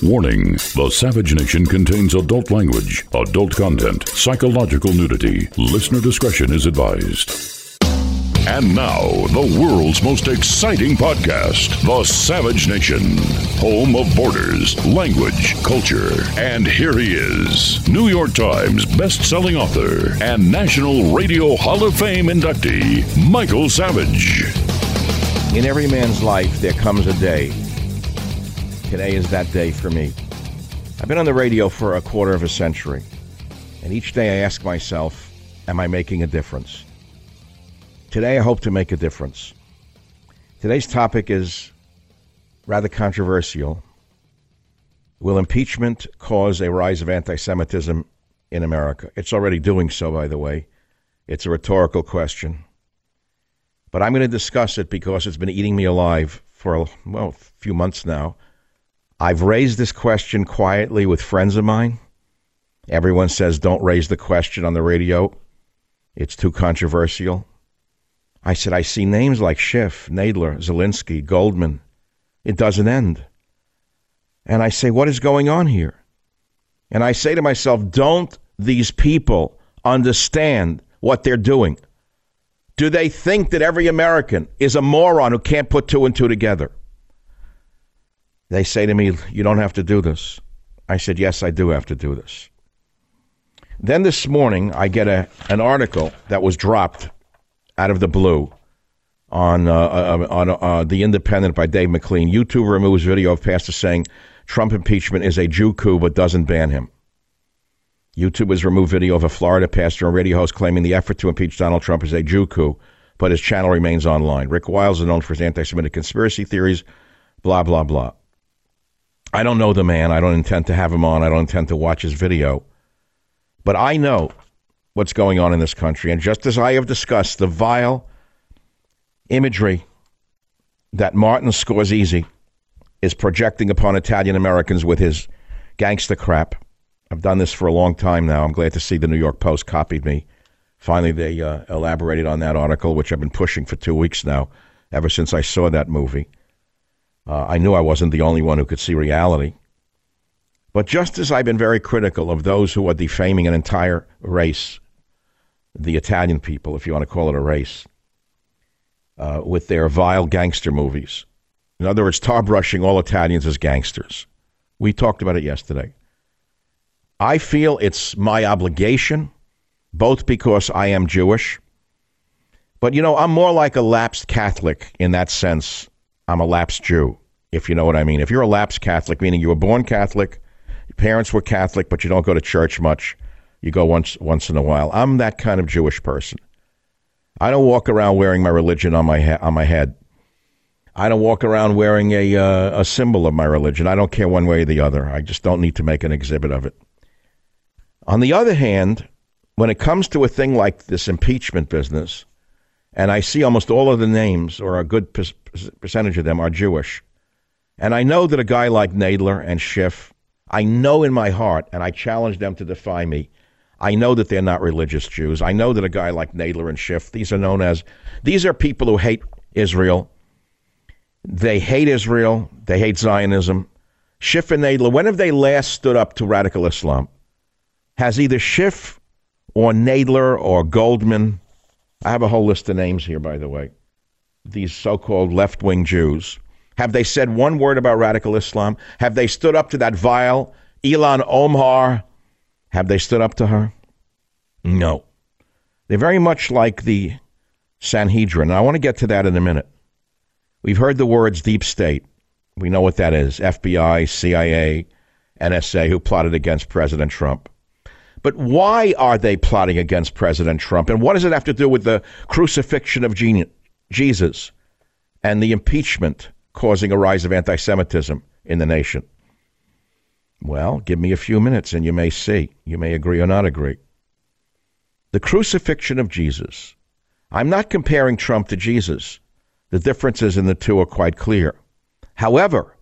Warning The Savage Nation contains adult language, adult content, psychological nudity. Listener discretion is advised. And now, the world's most exciting podcast, The Savage Nation, home of borders, language, culture. And here he is, New York Times best-selling author and National Radio Hall of Fame inductee, Michael Savage. In every man's life, there comes a day Today is that day for me. I've been on the radio for a quarter of a century, and each day I ask myself, Am I making a difference? Today I hope to make a difference. Today's topic is rather controversial. Will impeachment cause a rise of anti Semitism in America? It's already doing so, by the way. It's a rhetorical question. But I'm going to discuss it because it's been eating me alive for, well, a few months now. I've raised this question quietly with friends of mine. Everyone says don't raise the question on the radio. It's too controversial. I said, I see names like Schiff, Nadler, Zelensky, Goldman. It doesn't end. And I say, what is going on here? And I say to myself, don't these people understand what they're doing? Do they think that every American is a moron who can't put two and two together? They say to me, You don't have to do this. I said, Yes, I do have to do this. Then this morning, I get a, an article that was dropped out of the blue on, uh, uh, on uh, The Independent by Dave McLean. YouTube removes video of pastor saying Trump impeachment is a Jew coup but doesn't ban him. YouTube has removed video of a Florida pastor and radio host claiming the effort to impeach Donald Trump is a Jew coup, but his channel remains online. Rick Wiles is known for his anti Semitic conspiracy theories, blah, blah, blah. I don't know the man. I don't intend to have him on. I don't intend to watch his video. But I know what's going on in this country. And just as I have discussed the vile imagery that Martin Scorsese is projecting upon Italian Americans with his gangster crap, I've done this for a long time now. I'm glad to see the New York Post copied me. Finally, they uh, elaborated on that article, which I've been pushing for two weeks now, ever since I saw that movie. Uh, I knew I wasn't the only one who could see reality. But just as I've been very critical of those who are defaming an entire race, the Italian people, if you want to call it a race, uh, with their vile gangster movies. In other words, tar brushing all Italians as gangsters. We talked about it yesterday. I feel it's my obligation, both because I am Jewish, but you know, I'm more like a lapsed Catholic in that sense I'm a lapsed Jew, if you know what I mean. If you're a lapsed Catholic, meaning you were born Catholic, your parents were Catholic, but you don't go to church much, you go once once in a while. I'm that kind of Jewish person. I don't walk around wearing my religion on my on my head. I don't walk around wearing a uh, a symbol of my religion. I don't care one way or the other. I just don't need to make an exhibit of it. On the other hand, when it comes to a thing like this impeachment business, and I see almost all of the names, or a good percentage of them, are Jewish. And I know that a guy like Nadler and Schiff, I know in my heart, and I challenge them to defy me, I know that they're not religious Jews. I know that a guy like Nadler and Schiff, these are known as, these are people who hate Israel. They hate Israel. They hate Zionism. Schiff and Nadler, when have they last stood up to radical Islam? Has either Schiff or Nadler or Goldman I have a whole list of names here, by the way. These so called left wing Jews. Have they said one word about radical Islam? Have they stood up to that vile Ilhan Omar? Have they stood up to her? No. They're very much like the Sanhedrin. And I want to get to that in a minute. We've heard the words deep state. We know what that is FBI, CIA, NSA, who plotted against President Trump. But why are they plotting against President Trump? And what does it have to do with the crucifixion of Jesus and the impeachment causing a rise of anti Semitism in the nation? Well, give me a few minutes and you may see. You may agree or not agree. The crucifixion of Jesus. I'm not comparing Trump to Jesus. The differences in the two are quite clear. However,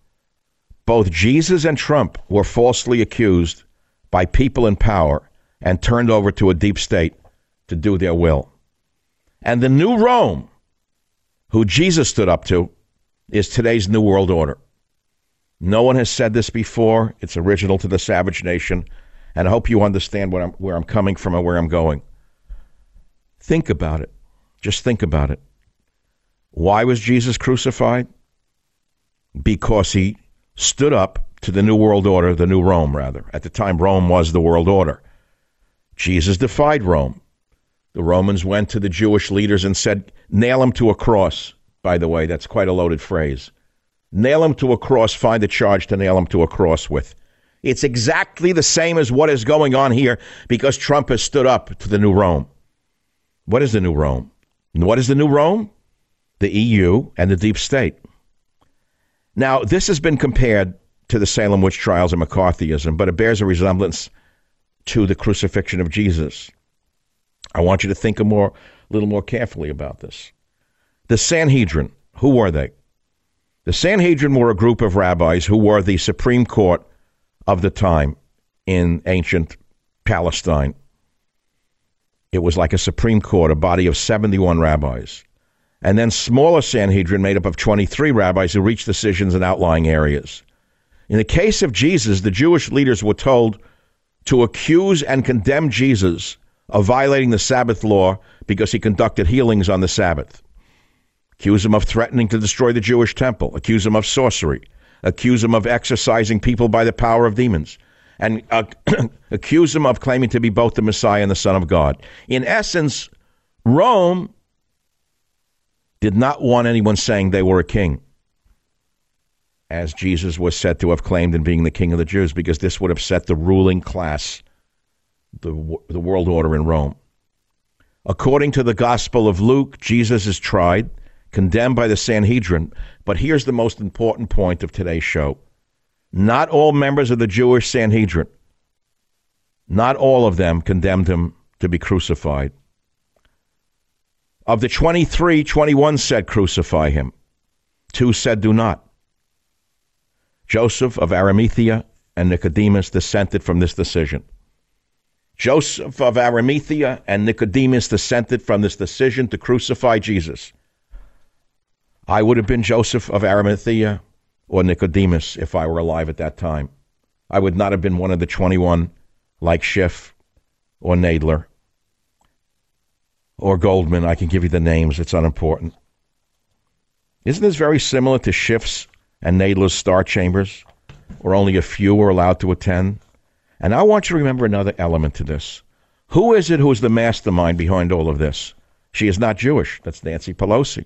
both Jesus and Trump were falsely accused by people in power and turned over to a deep state to do their will. And the new Rome, who Jesus stood up to, is today's New World Order. No one has said this before. It's original to the savage nation. And I hope you understand I'm, where I'm coming from and where I'm going. Think about it. Just think about it. Why was Jesus crucified? Because he stood up to the New World Order, the New Rome, rather. At the time, Rome was the world order. Jesus defied Rome. The Romans went to the Jewish leaders and said, nail him to a cross. By the way, that's quite a loaded phrase. Nail him to a cross, find a charge to nail him to a cross with. It's exactly the same as what is going on here because Trump has stood up to the new Rome. What is the new Rome? What is the new Rome? The EU and the deep state. Now, this has been compared to the Salem witch trials and McCarthyism, but it bears a resemblance to the crucifixion of Jesus. I want you to think a more, little more carefully about this. The Sanhedrin, who were they? The Sanhedrin were a group of rabbis who were the Supreme Court of the time in ancient Palestine. It was like a Supreme Court, a body of 71 rabbis. And then smaller Sanhedrin made up of 23 rabbis who reached decisions in outlying areas. In the case of Jesus, the Jewish leaders were told to accuse and condemn Jesus of violating the Sabbath law because he conducted healings on the Sabbath. Accuse him of threatening to destroy the Jewish temple. Accuse him of sorcery. Accuse him of exorcising people by the power of demons. And uh, accuse him of claiming to be both the Messiah and the Son of God. In essence, Rome did not want anyone saying they were a king, as Jesus was said to have claimed in being the king of the Jews, because this would upset the ruling class, the, the world order in Rome. According to the Gospel of Luke, Jesus is tried condemned by the Sanhedrin. But here's the most important point of today's show not all members of the Jewish Sanhedrin, not all of them condemned him to be crucified. Of the 23, 21 said, Crucify him. Two said, Do not. Joseph of Arimathea and Nicodemus dissented from this decision. Joseph of Arimathea and Nicodemus dissented from this decision to crucify Jesus. I would have been Joseph of Arimathea or Nicodemus if I were alive at that time. I would not have been one of the 21 like Schiff or Nadler or Goldman. I can give you the names, it's unimportant. Isn't this very similar to Schiff's and Nadler's star chambers, where only a few were allowed to attend? And I want you to remember another element to this. Who is it who is the mastermind behind all of this? She is not Jewish. That's Nancy Pelosi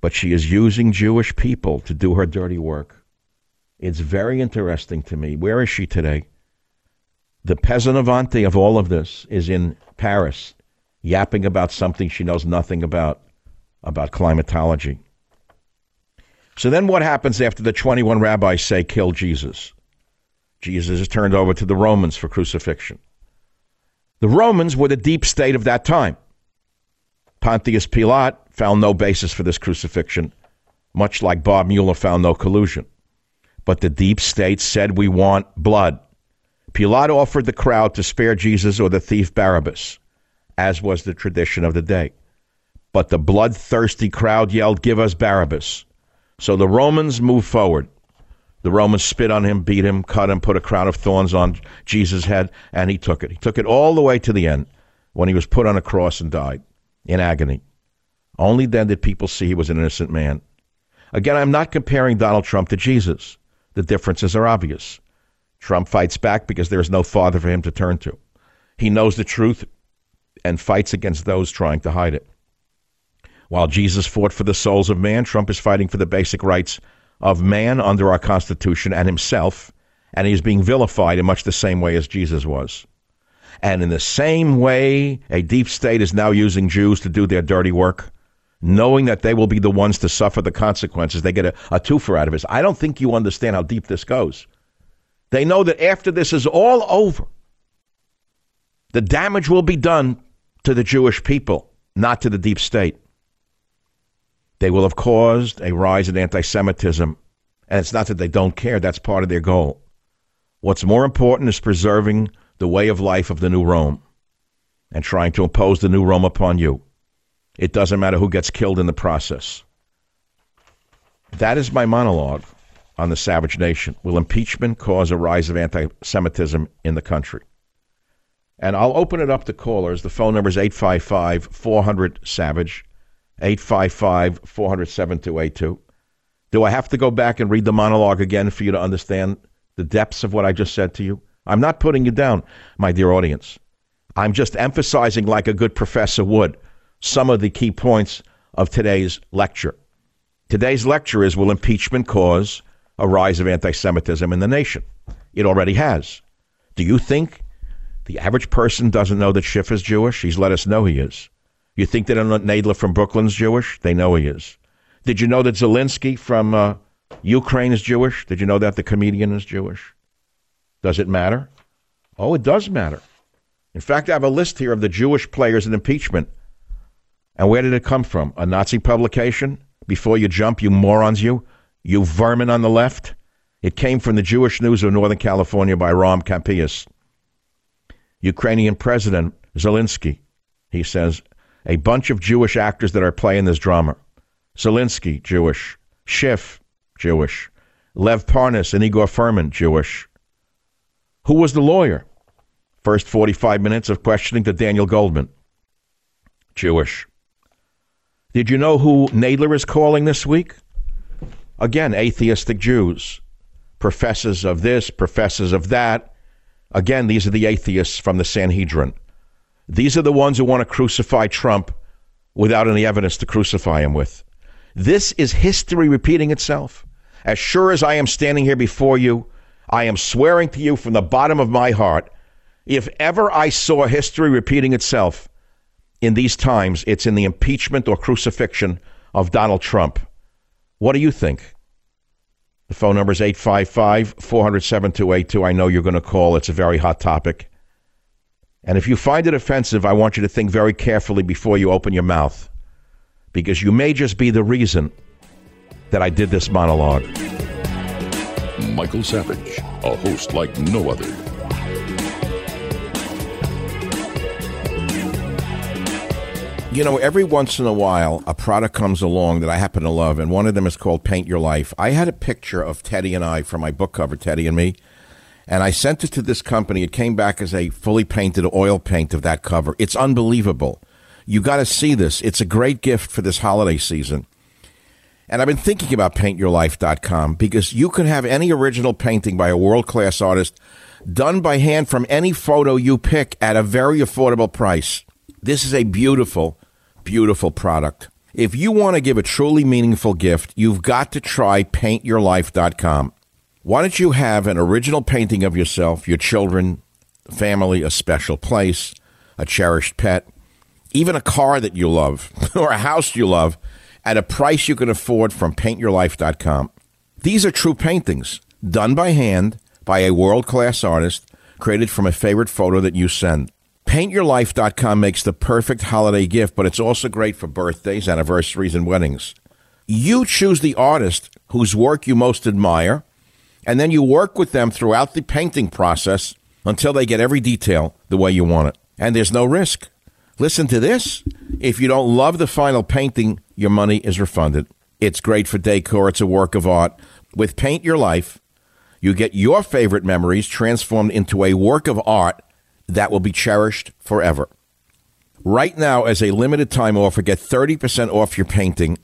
but she is using Jewish people to do her dirty work. It's very interesting to me. Where is she today? The peasant avante of all of this is in Paris, yapping about something she knows nothing about, about climatology. So then what happens after the 21 rabbis say, kill Jesus? Jesus is turned over to the Romans for crucifixion. The Romans were the deep state of that time. Pontius Pilate found no basis for this crucifixion, much like Bob Mueller found no collusion. But the deep state said we want blood. Pilate offered the crowd to spare Jesus or the thief Barabbas, as was the tradition of the day. But the bloodthirsty crowd yelled, Give us Barabbas. So the Romans moved forward. The Romans spit on him, beat him, cut him, put a crown of thorns on Jesus' head, and he took it. He took it all the way to the end when he was put on a cross and died in agony. Only then did people see he was an innocent man. Again, I'm not comparing Donald Trump to Jesus. The differences are obvious. Trump fights back because there is no father for him to turn to. He knows the truth and fights against those trying to hide it. While Jesus fought for the souls of man, Trump is fighting for the basic rights of man under our Constitution and himself, and he is being vilified in much the same way as Jesus was. And in the same way, a deep state is now using Jews to do their dirty work knowing that they will be the ones to suffer the consequences. They get a, a twofer out of this. I don't think you understand how deep this goes. They know that after this is all over, the damage will be done to the Jewish people, not to the deep state. They will have caused a rise in anti Semitism. And it's not that they don't care, that's part of their goal. What's more important is preserving the way of life of the new Rome and trying to impose the new Rome upon you. It doesn't matter who gets killed in the process. That is my monologue. on the Savage Nation. Will impeachment cause a rise of anti Semitism in the country? And I'll open it up to callers. The phone number is 855 400 Savage, 855 400 7282. Do I have to go back and read the monologue again for you to understand the depths of what I just said to you? I'm not putting you down, my dear audience. I'm just emphasizing, like a good professor would, some of the key points of today's lecture. Today's lecture is Will impeachment cause a rise of anti Semitism in the nation? It already has. Do you think the average person doesn't know that Schiff is Jewish? He's let us know he is. You think that Nadler from Brooklyn's Jewish? They know he is. Did you know that Zelensky from uh, Ukraine is Jewish? Did you know that the comedian is Jewish? Does it matter? Oh, it does matter. In fact, I have a list here of the Jewish players in impeachment. And where did it come from? A Nazi publication? Before you jump, you morons, you, you vermin on the left. It came from the Jewish News of Northern California by Ron Kampeas. Ukrainian President Zelensky, he says, a bunch of Jewish actors that are playing this drama. Zelensky, Jewish. Schiff, Jewish. Lev Parnas and Igor Fruman, Jewish. Who was the lawyer? First 45 minutes of questioning to Daniel Goldman. Jewish. Did you know who Nadler is calling this week? Again, atheistic Jews. Professors of this, professors of that. Again, these are the atheists from the Sanhedrin. These are the ones who want to crucify Trump without any evidence to crucify him with. This is history repeating itself. As sure as I am standing here before you, I am swearing to you from the bottom of my heart if ever I saw history repeating itself in these times, it's in the impeachment or crucifixion of Donald Trump. What do you think? The phone number is 855 400 7282. I know you're going to call. It's a very hot topic. And if you find it offensive, I want you to think very carefully before you open your mouth, because you may just be the reason that I did this monologue. Michael Savage, a host like no other. You know, every once in a while, a product comes along that I happen to love, and one of them is called Paint Your Life. I had a picture of Teddy and I for my book cover, Teddy and Me, and I sent it to this company. It came back as a fully painted oil paint of that cover. It's unbelievable. You got to see this. It's a great gift for this holiday season. And I've been thinking about paintyourlife.com because you can have any original painting by a world class artist done by hand from any photo you pick at a very affordable price. This is a beautiful beautiful product. If you want to give a truly meaningful gift, you've got to try paintyourlife.com. Why don't you have an original painting of yourself, your children, family, a special place, a cherished pet, even a car that you love, or a house you love, at a price you can afford from paintyourlife.com? These are true paintings done by hand by a world class artist, created from a favorite photo that you send. PaintYourLife.com makes the perfect holiday gift, but it's also great for birthdays, anniversaries, and weddings. You choose the artist whose work you most admire, and then you work with them throughout the painting process until they get every detail the way you want it. And there's no risk. Listen to this. If you don't love the final painting, your money is refunded. It's great for decor, it's a work of art. With Paint Your Life, you get your favorite memories transformed into a work of art that will be cherished forever. Right now, as a limited time offer, get 30% off your painting.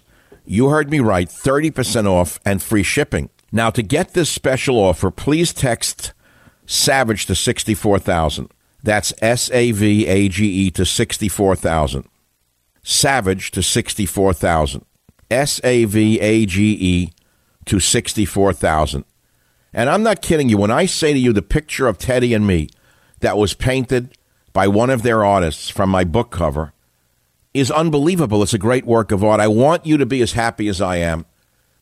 You heard me right 30% off and free shipping. Now, to get this special offer, please text Savage to 64,000. That's S A V A G E to 64,000. Savage to 64,000. S A V A G E to 64,000. And I'm not kidding you when I say to you the picture of Teddy and me that was painted by one of their artists from my book cover is unbelievable. It's a great work of art. I want you to be as happy as I am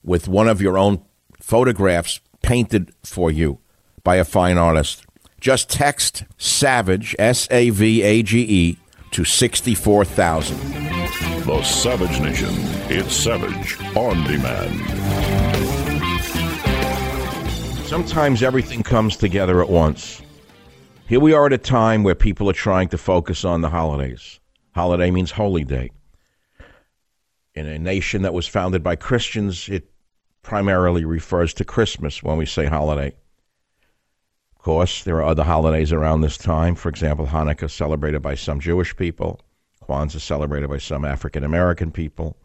with one of your own photographs painted for you by a fine artist. Just text SAVAGE, S A V A G E, to 64,000. The Savage Nation. It's Savage on demand. Sometimes everything comes together at once. Here we are at a time where people are trying to focus on the holidays. Holiday means holy day. In a nation that was founded by Christians, it primarily refers to Christmas when we say holiday. Of course, there are other holidays around this time. For example, Hanukkah celebrated by some Jewish people, Kwanzaa celebrated by some African American people.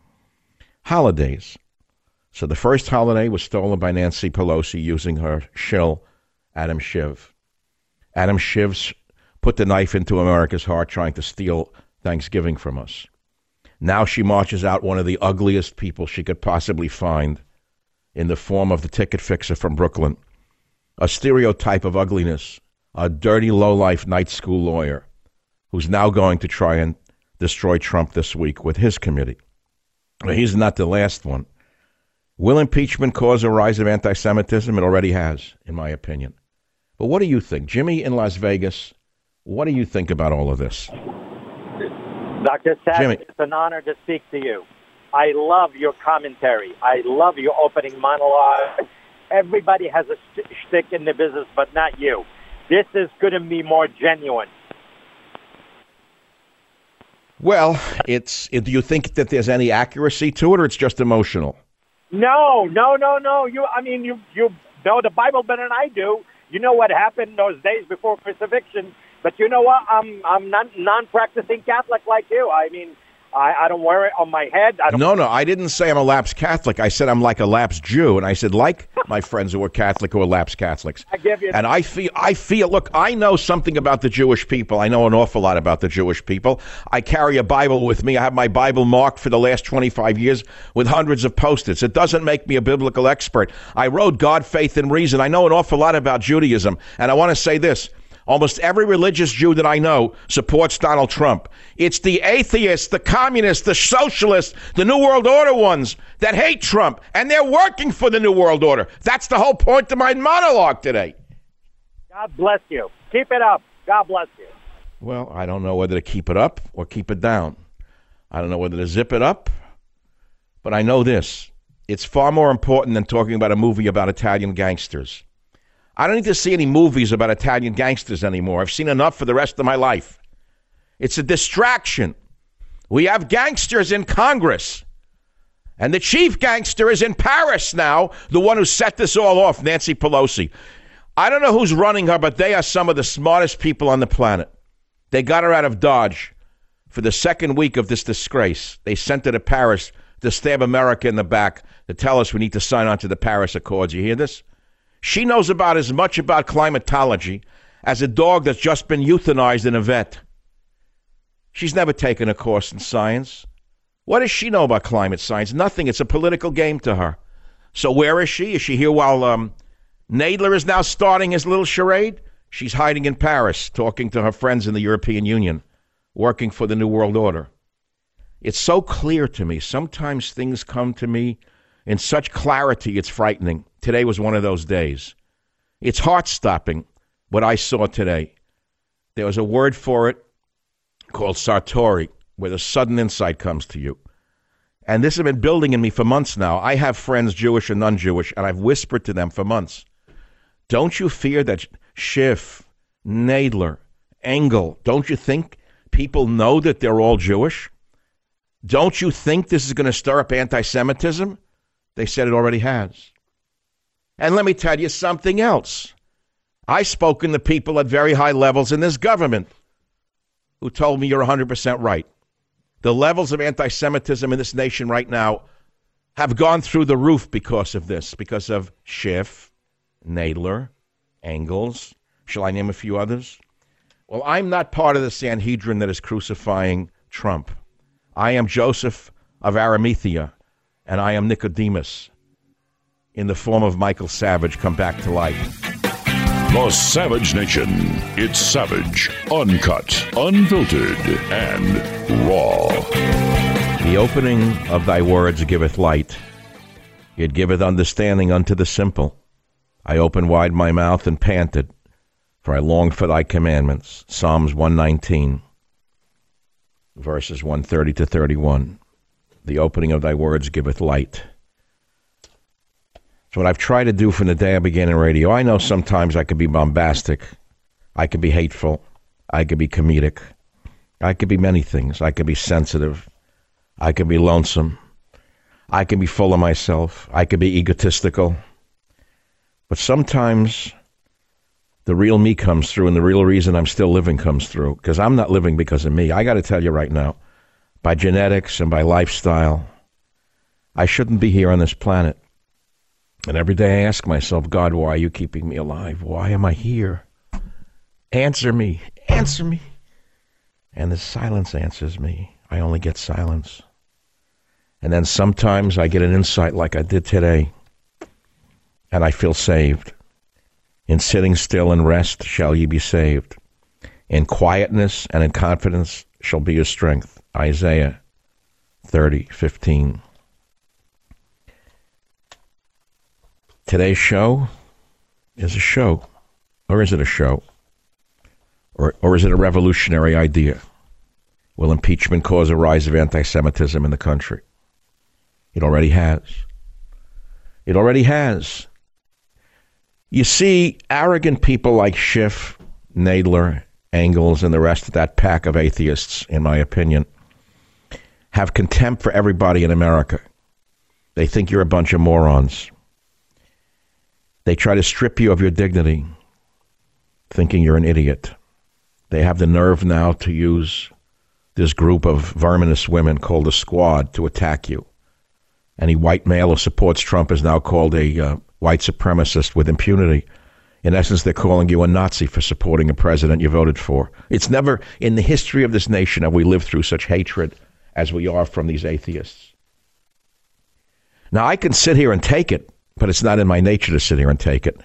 Holidays. So the first holiday was stolen by Nancy Pelosi using her shill, Adam Schiff. Adam Schiff put the knife into America's heart trying to steal Thanksgiving from us. Now she marches out one of the ugliest people she could possibly find in the form of the ticket fixer from Brooklyn, a stereotype of ugliness, a dirty, low-life night school lawyer who's now going to try and destroy Trump this week with his committee. He's not the last one. Will impeachment cause a rise of anti Semitism? It already has, in my opinion. But what do you think? Jimmy in Las Vegas, what do you think about all of this? Dr. Savage, it's an honor to speak to you. I love your commentary. I love your opening monologue. Everybody has a st- shtick in the business, but not you. This is going to be more genuine. Well, it's. Do you think that there's any accuracy to it, or it's just emotional? No, no, no, no. You, I mean, you you know the Bible better than I do. You know what happened those days before crucifixion. But you know what? I'm I'm not non-practicing Catholic like you. I mean, I, I don't wear it on my head. I don't no, no, I didn't say I'm a lapsed Catholic. I said I'm like a lapsed Jew, and I said like my friends who are Catholic who are lapsed Catholics. I give you. And I feel, I feel. Look, I know something about the Jewish people. I know an awful lot about the Jewish people. I carry a Bible with me. I have my Bible marked for the last 25 years with hundreds of post-its. It doesn't make me a biblical expert. I wrote God, Faith, and Reason. I know an awful lot about Judaism, and I want to say this. Almost every religious Jew that I know supports Donald Trump. It's the atheists, the communists, the socialists, the New World Order ones that hate Trump, and they're working for the New World Order. That's the whole point of my monologue today. God bless you. Keep it up. God bless you. Well, I don't know whether to keep it up or keep it down. I don't know whether to zip it up, but I know this. It's far more important than talking about a movie about Italian gangsters. I don't need to see any movies about Italian gangsters anymore. I've seen enough for the rest of my life. It's a distraction. We have gangsters in Congress. And the chief gangster is in Paris now, the one who set this all off, Nancy Pelosi. I don't know who's running her, but they are some of the smartest people on the planet. They got her out of Dodge for the second week of this disgrace. They sent her to Paris to stab America in the back to tell us we need to sign on to the Paris Accords. You hear this? She knows about as much about climatology as a dog that's just been euthanized in a vet. She's never taken a course in science. What does she know about climate science? Nothing. It's a political game to her. So where is she? Is she here while um, Nadler is now starting his little charade? She's hiding in Paris, talking to her friends in the European Union, working for the New World Order. It's so clear to me. Sometimes things come to me in such clarity, it's frightening. Today was one of those days. It's heart stopping what I saw today. There was a word for it called Satori, where the sudden insight comes to you. And this has been building in me for months now. I have friends, Jewish and non Jewish, and I've whispered to them for months. Don't you fear that Schiff, Nadler, Engel, don't you think people know that they're all Jewish? Don't you think this is going to stir up anti Semitism? They said it already has. And let me tell you something else. I've spoken to people at very high levels in this government who told me you're 100% right. The levels of anti Semitism in this nation right now have gone through the roof because of this, because of Schiff, Nadler, Engels. Shall I name a few others? Well, I'm not part of the Sanhedrin that is crucifying Trump. I am Joseph of Arimathea, and I am Nicodemus in the form of Michael Savage come back to life. The Savage Nation. It's savage, uncut, unfiltered, and raw. The opening of thy words giveth light, it giveth understanding unto the simple. I opened wide my mouth and panted, for I longed for thy commandments. Psalms 119, verses 130 to 31. The opening of thy words giveth light. So what I've tried to do from the day I began in radio. I know sometimes I could be bombastic, I could be hateful, I could be comedic, I could be many things. I could be sensitive, I could be lonesome. I could be full of myself. I could be egotistical. But sometimes the real me comes through, and the real reason I'm still living comes through because I'm not living because of me. I got to tell you right now, by genetics and by lifestyle, I shouldn't be here on this planet. And every day I ask myself, God, why are you keeping me alive? Why am I here? Answer me. Answer me. And the silence answers me. I only get silence. And then sometimes I get an insight like I did today, and I feel saved. In sitting still and rest shall ye be saved. In quietness and in confidence shall be your strength. Isaiah 30, 15. Today's show is a show. Or is it a show? Or, or is it a revolutionary idea? Will impeachment cause a rise of anti Semitism in the country? It already has. It already has. You see, arrogant people like Schiff, Nadler, Engels, and the rest of that pack of atheists, in my opinion, have contempt for everybody in America. They think you're a bunch of morons. They try to strip you of your dignity, thinking you're an idiot. They have the nerve now to use this group of verminous women called the Squad to attack you. Any white male who supports Trump is now called a uh, white supremacist with impunity. In essence, they're calling you a Nazi for supporting a president you voted for. It's never in the history of this nation have we lived through such hatred as we are from these atheists. Now, I can sit here and take it, but it's not in my nature to sit here and take it.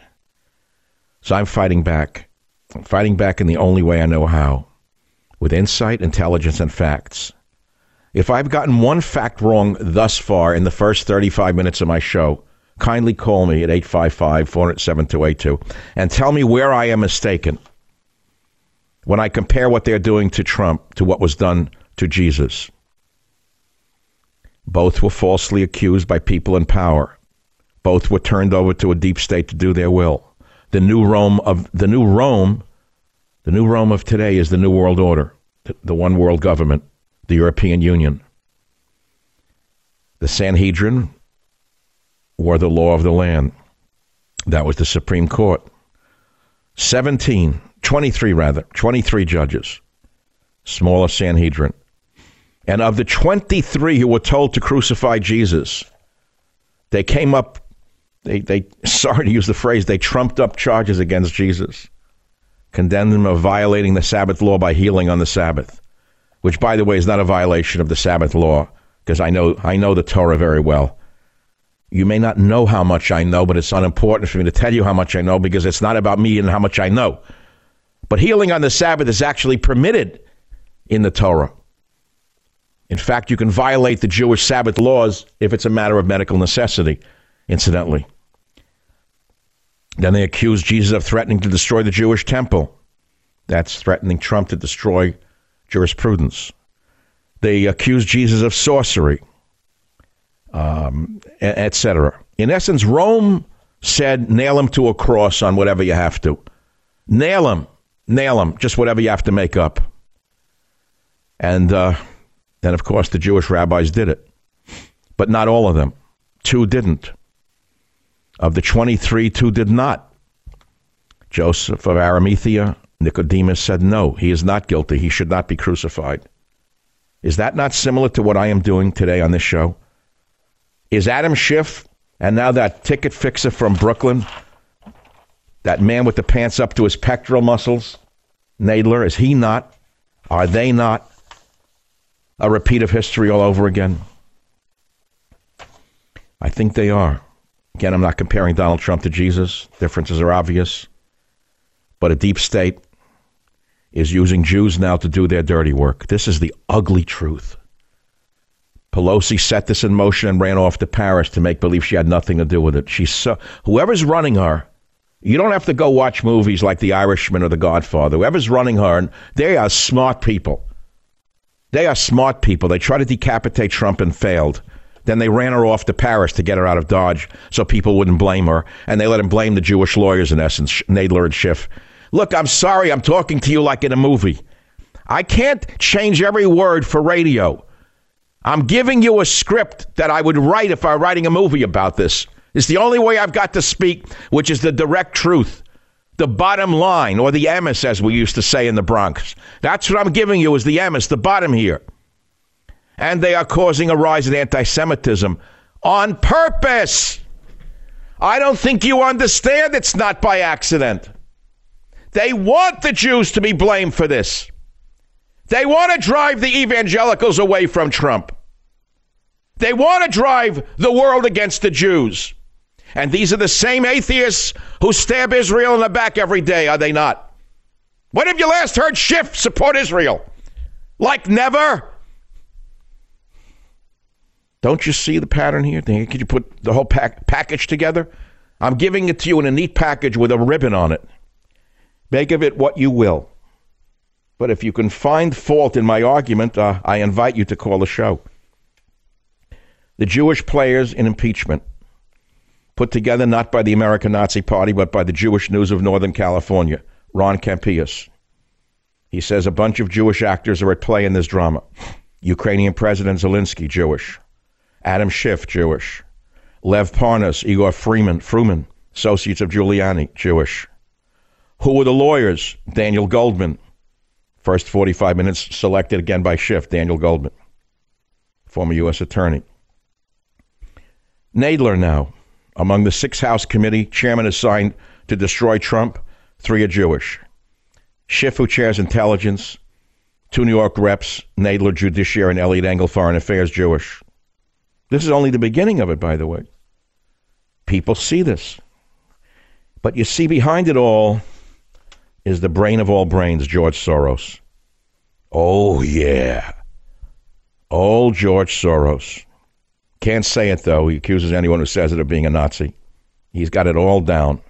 So I'm fighting back. I'm fighting back in the only way I know how with insight, intelligence, and facts. If I've gotten one fact wrong thus far in the first 35 minutes of my show, kindly call me at 855 407 282 and tell me where I am mistaken when I compare what they're doing to Trump to what was done to Jesus. Both were falsely accused by people in power. Both were turned over to a deep state to do their will. The new Rome of the new Rome, the new Rome of today is the new world order, the, one world government, the European Union. The Sanhedrin were the law of the land. That was the Supreme Court. 17, 23 rather, 23 judges. Smaller Sanhedrin. And of the 23 who were told to crucify Jesus, they came up, they, they, sorry to use the phrase, they trumped up charges against Jesus, condemned him of violating the Sabbath law by healing on the Sabbath, which, by the way, is not a violation of the Sabbath law, because I know, I know the Torah very well. You may not know how much I know, but it's unimportant for me to tell you how much I know because it's not about me and how much I know. But healing on the Sabbath is actually permitted in the Torah. In fact, you can violate the Jewish Sabbath laws if it's a matter of medical necessity, incidentally. Then they accuse Jesus of threatening to destroy the Jewish temple. That's threatening Trump to destroy jurisprudence. They accuse Jesus of sorcery, um, etc. In essence, Rome said, nail him to a cross on whatever you have to. Nail him. Nail him. Just whatever you have to make up. And uh, and of course, the Jewish rabbis did it. But not all of them. Two didn't. Of the 23, two did not. Joseph of Arimathea, Nicodemus said, No, he is not guilty. He should not be crucified. Is that not similar to what I am doing today on this show? Is Adam Schiff and now that ticket fixer from Brooklyn, that man with the pants up to his pectoral muscles, Nadler, is he not? Are they not a repeat of history all over again? I think they are. Again, I'm not comparing Donald Trump to Jesus. Differences are obvious. But a deep state is using Jews now to do their dirty work. This is the ugly truth. Pelosi set this in motion and ran off to Paris to make believe she had nothing to do with it. She's so whoever's running her, you don't have to go watch movies like The Irishman or The Godfather. Whoever's running her, they are smart people. They are smart people. They tried to decapitate Trump and failed. Then they ran her off to Paris to get her out of Dodge so people wouldn't blame her. And they let him blame the Jewish lawyers, in essence, Nadler and Schiff. Look, I'm sorry I'm talking to you like in a movie. I can't change every word for radio. I'm giving you a script that I would write if I were writing a movie about this. It's the only way I've got to speak, which is the direct truth, the bottom line, or the emis, as we used to say in the Bronx. That's what I'm giving you is the emis, the bottom here. And they are causing a rise in anti Semitism on purpose. I don't think you understand it's not by accident. They want the Jews to be blamed for this. They want to drive the evangelicals away from Trump. They want to drive the world against the Jews. And these are the same atheists who stab Israel in the back every day, are they not? When have you last heard Schiff support Israel? Like never? Don't you see the pattern here? Could you put the whole pack- package together? I'm giving it to you in a neat package with a ribbon on it. Make of it what you will. But if you can find fault in my argument, uh, I invite you to call the show. The Jewish players in impeachment, put together not by the American Nazi Party, but by the Jewish News of Northern California, Ron Kampeas. He says a bunch of Jewish actors are at play in this drama. Ukrainian President Zelensky, Jewish. Adam Schiff, Jewish. Lev Parnas, Igor Freeman, Fruman, associates of Giuliani, Jewish. Who were the lawyers? Daniel Goldman, First 45 minutes selected again by Schiff, Daniel Goldman, former U.S. Attorney. Nadler now, among the six House committee chairman assigned to destroy Trump, three are Jewish. Schiff, who chairs intelligence, two New York reps, Nadler, Judiciary, and Eliot Engel, Foreign Affairs, Jewish. This is only the beginning of it, by the way. People see this. But you see behind it all is the brain of all brains, George Soros. Oh, yeah. Old George Soros. Can't say it, though. He accuses anyone who says it of being a Nazi. He's got it all down.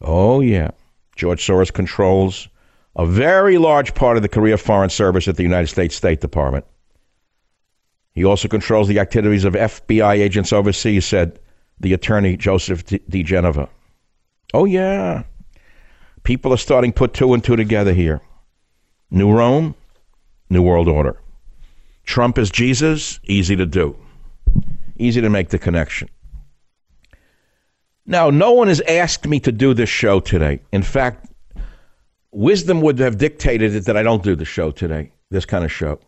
Oh, yeah. George Soros controls a very large part of the career Foreign Service at the United States State Department. He also controls the activities of FBI agents overseas, said the attorney Joseph diGenova. Oh, yeah. People are starting to put two and two together here. New Rome, New World Order. Trump is Jesus, easy to do. Easy to make the connection. Now, no one has asked me to do this show today. In fact, wisdom would have dictated it that I don't do the show today, this kind of show.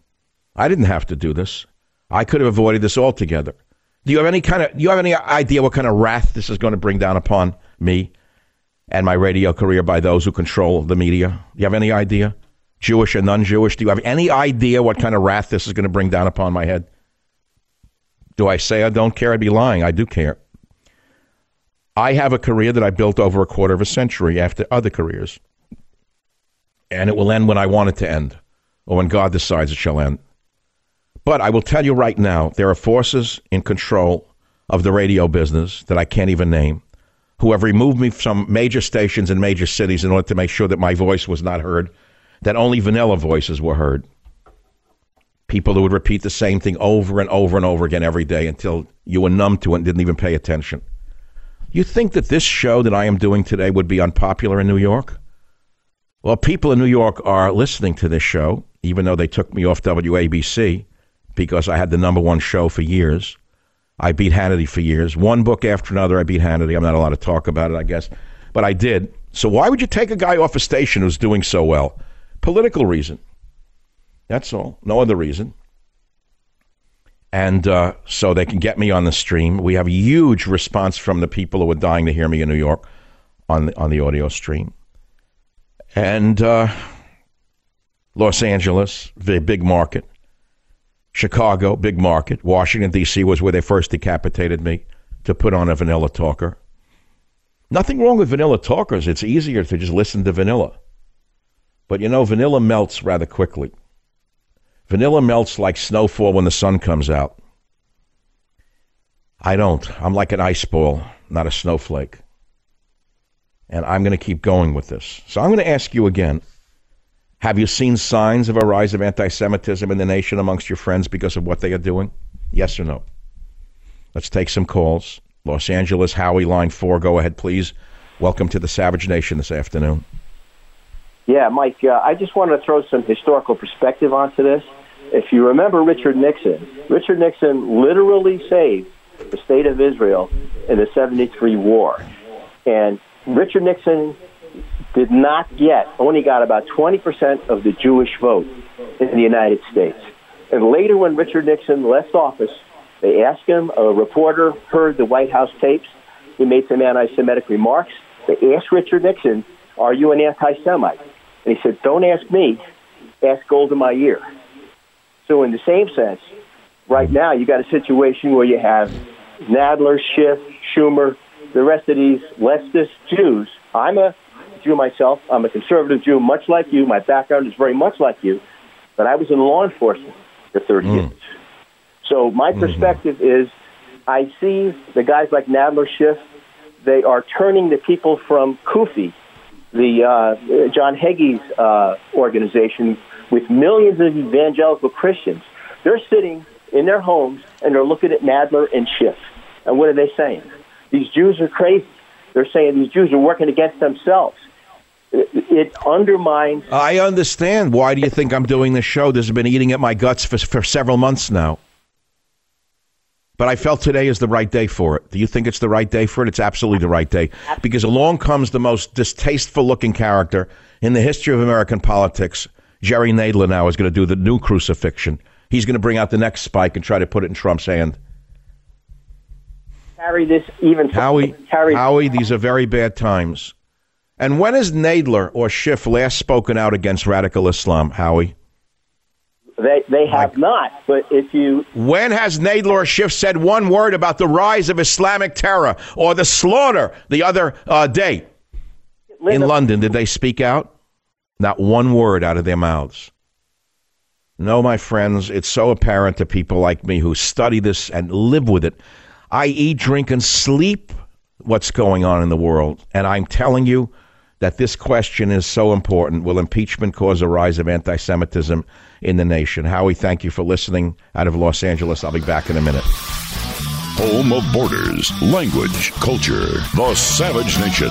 I didn't have to do this. I could have avoided this altogether. Do you have any kind of do you have any idea what kind of wrath this is going to bring down upon me and my radio career by those who control the media? Do you have any idea? Jewish and non Jewish? Do you have any idea what kind of wrath this is going to bring down upon my head? Do I say I don't care? I'd be lying. I do care. I have a career that I built over a quarter of a century after other careers. And it will end when I want it to end, or when God decides it shall end. But I will tell you right now, there are forces in control of the radio business that I can't even name who have removed me from major stations in major cities in order to make sure that my voice was not heard, that only vanilla voices were heard. People who would repeat the same thing over and over and over again every day until you were numb to it and didn't even pay attention. You think that this show that I am doing today would be unpopular in New York? Well, people in New York are listening to this show, even though they took me off WABC because I had the number one show for years. I beat Hannity for years. One book after another, I beat Hannity. I'm not allowed to talk about it, I guess, but I did. So why would you take a guy off a station who's doing so well? Political reason. That's all. No other reason. And uh, so they can get me on the stream. We have a huge response from the people who are dying to hear me in New York on the, on the audio stream. And uh, Los Angeles, the big market. Chicago, big market. Washington, D.C. was where they first decapitated me to put on a vanilla talker. Nothing wrong with vanilla talkers. It's easier to just listen to vanilla. But you know, vanilla melts rather quickly. Vanilla melts like snowfall when the sun comes out. I don't. I'm like an ice ball, not a snowflake. And I'm going to keep going with this. So I'm going to ask you again have you seen signs of a rise of anti Semitism in the nation amongst your friends because of what they are doing? Yes or no? Let's take some calls. Los Angeles, Howie, line four. Go ahead, please. Welcome to the Savage Nation this afternoon. Yeah, Mike, uh, I just want to throw some historical perspective onto this. if you remember Richard Nixon, Richard Nixon literally saved the state of Israel in the 73 war. And Richard Nixon did not get, only got about 20% of the Jewish vote in the United States. And later, when Richard Nixon left office, they asked him, a reporter heard the White House tapes. He made some anti Semitic remarks. They asked Richard Nixon, Are you an anti Semite? And he said, Don't ask me, ask gold in my ear. So, in the same sense, right now you got a situation where you have Nadler, Schiff, Schumer, the rest of these leftist Jews. I'm a Jew myself. I'm a conservative Jew, much like you. My background is very much like you, but I was in law enforcement for 30 mm. years. So my mm-hmm. perspective mm-hmm. is I see the guys like Nadler, Schiff, they are turning the people from CUFI, the uh, John Hagee's uh, organization, with millions of evangelical Christians. They're sitting in their homes and they're looking at Nadler and Schiff. And what are they saying? These Jews are crazy. They're saying these Jews are working against themselves. It, it undermines. I understand. Why do you think I'm doing this show? This has been eating at my guts for, for several months now. But I felt today is the right day for it. Do you think it's the right day for it? It's absolutely the right day. Because along comes the most distasteful looking character in the history of American politics. Jerry Nadler now is going to do the new crucifixion. He's going to bring out the next spike and try to put it in Trump's hand. Carry this even. Howie, carry- Howie, these are very bad times. And when has Nadler or Schiff last spoken out against radical Islam, Howie? They they have like, not. But if you when has Nadler Schiff said one word about the rise of Islamic terror or the slaughter the other uh, day in London? Did they speak out? Not one word out of their mouths. No, my friends, it's so apparent to people like me who study this and live with it. I eat, drink, and sleep what's going on in the world. And I'm telling you that this question is so important. Will impeachment cause a rise of anti Semitism in the nation? Howie, thank you for listening out of Los Angeles. I'll be back in a minute. Home of borders, language, culture, the savage nation.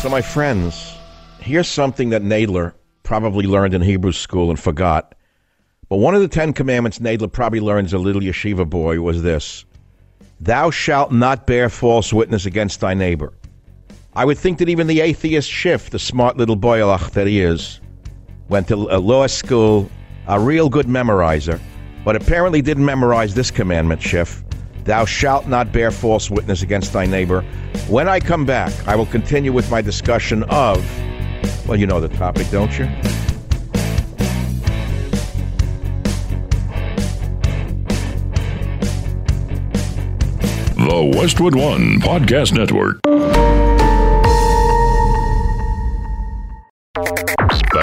So, my friends, here's something that Nadler probably learned in Hebrew school and forgot. But one of the Ten Commandments Nadler probably learned as a little yeshiva boy was this Thou shalt not bear false witness against thy neighbor. I would think that even the atheist Schiff, the smart little boylach that he is, went to a law school, a real good memorizer, but apparently didn't memorize this commandment, Schiff. Thou shalt not bear false witness against thy neighbor. When I come back, I will continue with my discussion of well, you know the topic, don't you? The Westwood One Podcast Network.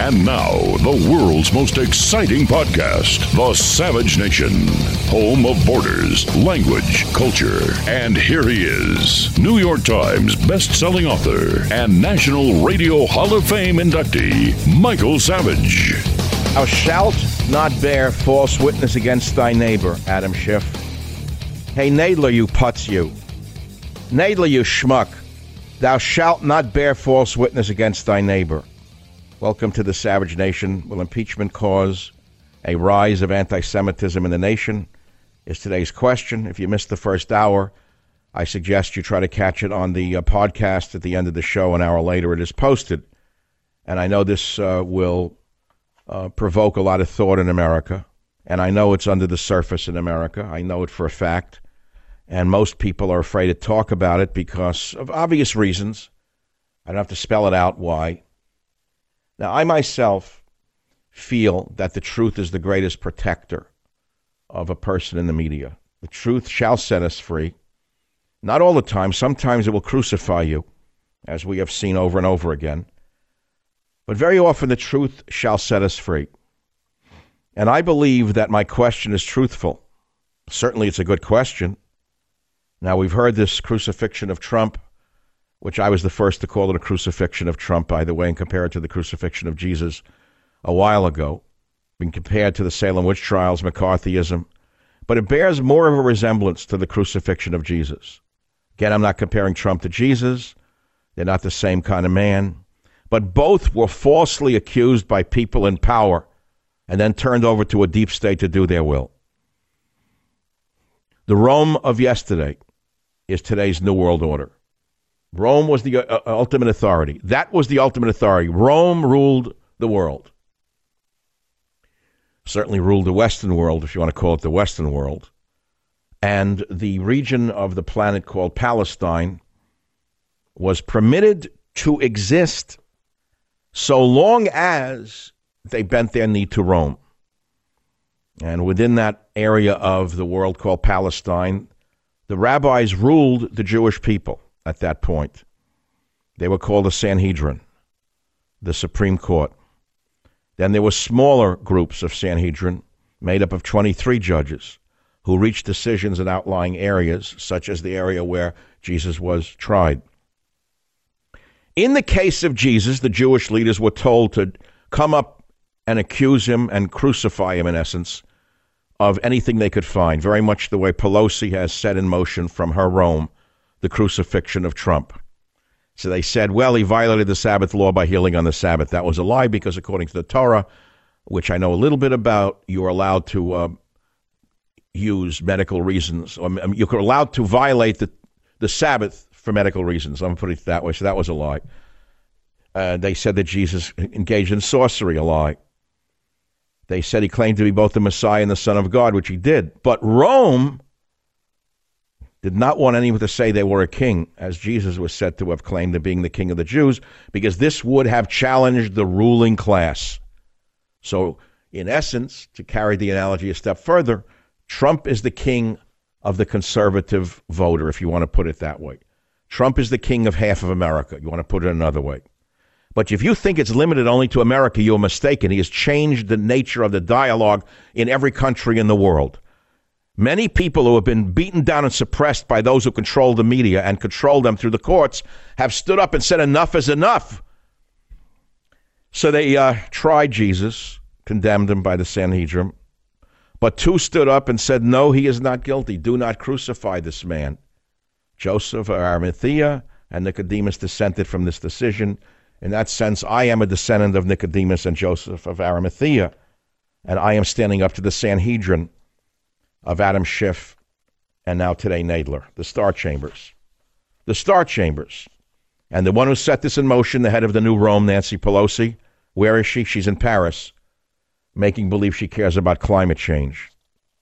And now, the world's most exciting podcast, The Savage Nation, home of borders, language, culture. And here he is, New York Times best-selling author and National Radio Hall of Fame inductee, Michael Savage. Thou shalt not bear false witness against thy neighbor, Adam Schiff. Hey, Nadler, you putz, you. Nadler, you schmuck. Thou shalt not bear false witness against thy neighbor. Welcome to the savage nation. Will impeachment cause a rise of anti Semitism in the nation? Is today's question. If you missed the first hour, I suggest you try to catch it on the uh, podcast at the end of the show. An hour later, it is posted. And I know this uh, will uh, provoke a lot of thought in America. And I know it's under the surface in America. I know it for a fact. And most people are afraid to talk about it because of obvious reasons. I don't have to spell it out why. Now, I myself feel that the truth is the greatest protector of a person in the media. The truth shall set us free. Not all the time. Sometimes it will crucify you, as we have seen over and over again. But very often the truth shall set us free. And I believe that my question is truthful. Certainly, it's a good question. Now, we've heard this crucifixion of Trump, which I was the first to call it a crucifixion of Trump, by the way, and compare it to the crucifixion of Jesus a while ago, been compared to the Salem witch trials, McCarthyism, but it bears more of a resemblance to the crucifixion of Jesus. Again, I'm not comparing Trump to Jesus. They're not the same kind of man. But both were falsely accused by people in power and then turned over to a deep state to do their will. The Rome of yesterday is today's New World Order. Rome was the uh, uh, ultimate authority. That was the ultimate authority. Rome ruled the world. Certainly ruled the Western world, if you want to call it the Western world. And the region of the planet called Palestine was permitted to exist so long as they bent their knee to Rome. And within that area of the world called Palestine, the rabbis ruled the Jewish people at that point. They were called the Sanhedrin, the Supreme Court. Then there were smaller groups of Sanhedrin made up of 23 judges who reached decisions in outlying areas, such as the area where Jesus was tried. In the case of Jesus, the Jewish leaders were told to come up and accuse him and crucify him, in essence, of anything they could find, very much the way Pelosi has set in motion from her Rome the crucifixion of Trump. So they said, well, he violated the Sabbath law by healing on the Sabbath. That was a lie because, according to the Torah, which I know a little bit about, you are allowed to uh, use medical reasons. Um, you're allowed to violate the, the Sabbath for medical reasons. I'm going to put it that way. So that was a lie. Uh, they said that Jesus engaged in sorcery, a lie. They said he claimed to be both the Messiah and the Son of God, which he did. But Rome did not want anyone to say they were a king, as Jesus was said to have claimed to being the king of the Jews, because this would have challenged the ruling class. So, in essence, to carry the analogy a step further, Trump is the king of the conservative voter, if you want to put it that way. Trump is the king of half of America. You want to put it another way. But if you think it's limited only to America, you're mistaken. He has changed the nature of the dialogue in every country in the world. Many people who have been beaten down and suppressed by those who control the media and control them through the courts have stood up and said, enough is enough. So they uh, tried Jesus, condemned him by the Sanhedrin. But two stood up and said, No, he is not guilty. Do not crucify this man. Joseph of Arimathea and Nicodemus dissented from this decision. In that sense, I am a descendant of Nicodemus and Joseph of Arimathea, and I am standing up to the Sanhedrin of Adam Schiff and now today Nadler, the Star Chambers. The Star Chambers. And the one who set this in motion, the head of the new Rome, Nancy Pelosi, where is she? She's in Paris, making believe she cares about climate change.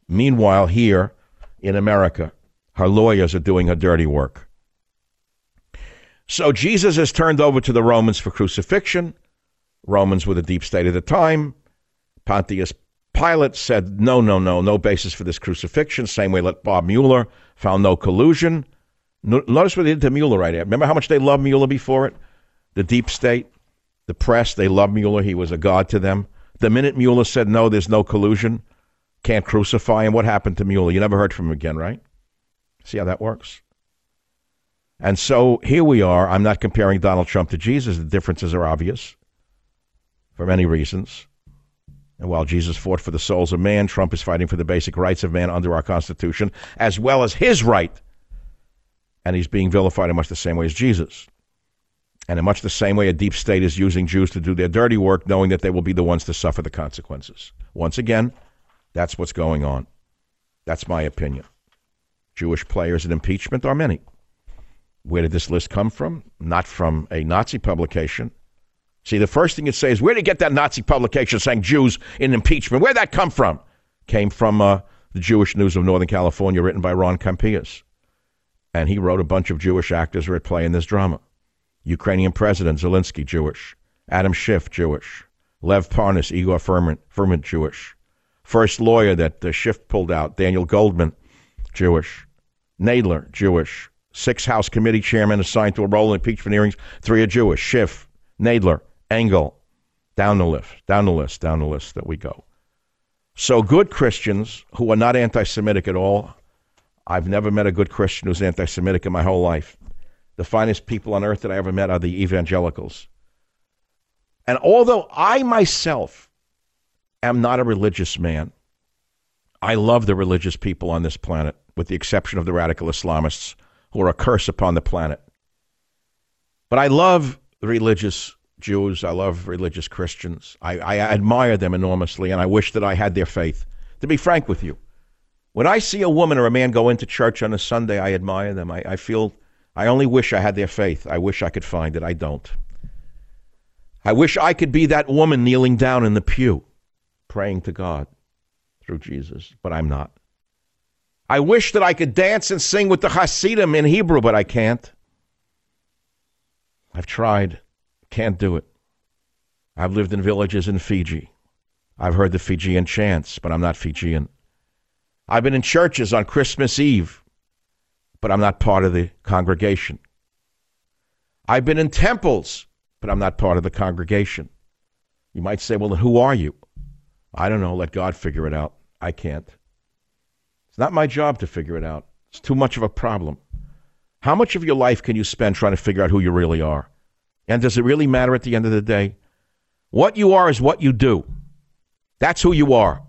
Meanwhile, here in America, her lawyers are doing her dirty work. So Jesus is turned over to the Romans for crucifixion. Romans were the deep state at the time. Pontius Pilate said, no, no, no, no basis for this crucifixion. Same way that Bob Mueller found no collusion. Notice what they did to Mueller right here. Remember how much they loved Mueller before it? The deep state, the press, they loved Mueller. He was a god to them. The minute Mueller said, no, there's no collusion, can't crucify him, what happened to Mueller? You never heard from him again, right? See how that works? And so here we are. I'm not comparing Donald Trump to Jesus. The differences are obvious for many reasons. And while Jesus fought for the souls of man, Trump is fighting for the basic rights of man under our Constitution, as well as his right. And he's being vilified in much the same way as Jesus. And in much the same way, a deep state is using Jews to do their dirty work, knowing that they will be the ones to suffer the consequences. Once again, that's what's going on. That's my opinion. Jewish players in impeachment are many. Where did this list come from? Not from a Nazi publication. See, the first thing you'd say is, where did you get that Nazi publication saying Jews in impeachment? Where'd that come from? Came from uh, the Jewish News of Northern California, written by Ron Kampeas. And he wrote a bunch of Jewish actors are at play in this drama. Ukrainian President Zelensky, Jewish. Adam Schiff, Jewish. Lev Parnas, Igor Fruman, Fruman, Jewish. First lawyer that uh, Schiff pulled out, Daniel Goldman, Jewish. Nadler, Jewish. Six House committee chairmen assigned to a role in impeachment hearings. Three are Jewish. Schiff, Nadler, Engel. Down the list, down the list, down the list that we go. So good Christians who are not anti Semitic at all, I've never met a good Christian who's anti Semitic in my whole life. The finest people on earth that I ever met are the evangelicals. And although I myself am not a religious man, I love the religious people on this planet, with the exception of the radical Islamists who are a curse upon the planet. But I love the religious Jews. I love religious Christians. I, I admire them enormously, and I wish that I had their faith. To be frank with you, when I see a woman or a man go into church on a Sunday, I admire them. I, I feel, I only wish I had their faith. I wish I could find it. I don't. I wish I could be that woman kneeling down in the pew, praying to God through Jesus, but I'm not. I wish that I could dance and sing with the Hasidim in Hebrew, but I can't. I've tried. Can't do it. I've lived in villages in Fiji. I've heard the Fijian chants, but I'm not Fijian. I've been in churches on Christmas Eve, but I'm not part of the congregation. I've been in temples, but I'm not part of the congregation. You might say, well, then who are you? I don't know. Let God figure it out. I can't. It's not my job to figure it out. It's too much of a problem. How much of your life can you spend trying to figure out who you really are? And does it really matter at the end of the day? What you are is what you do. That's who you are.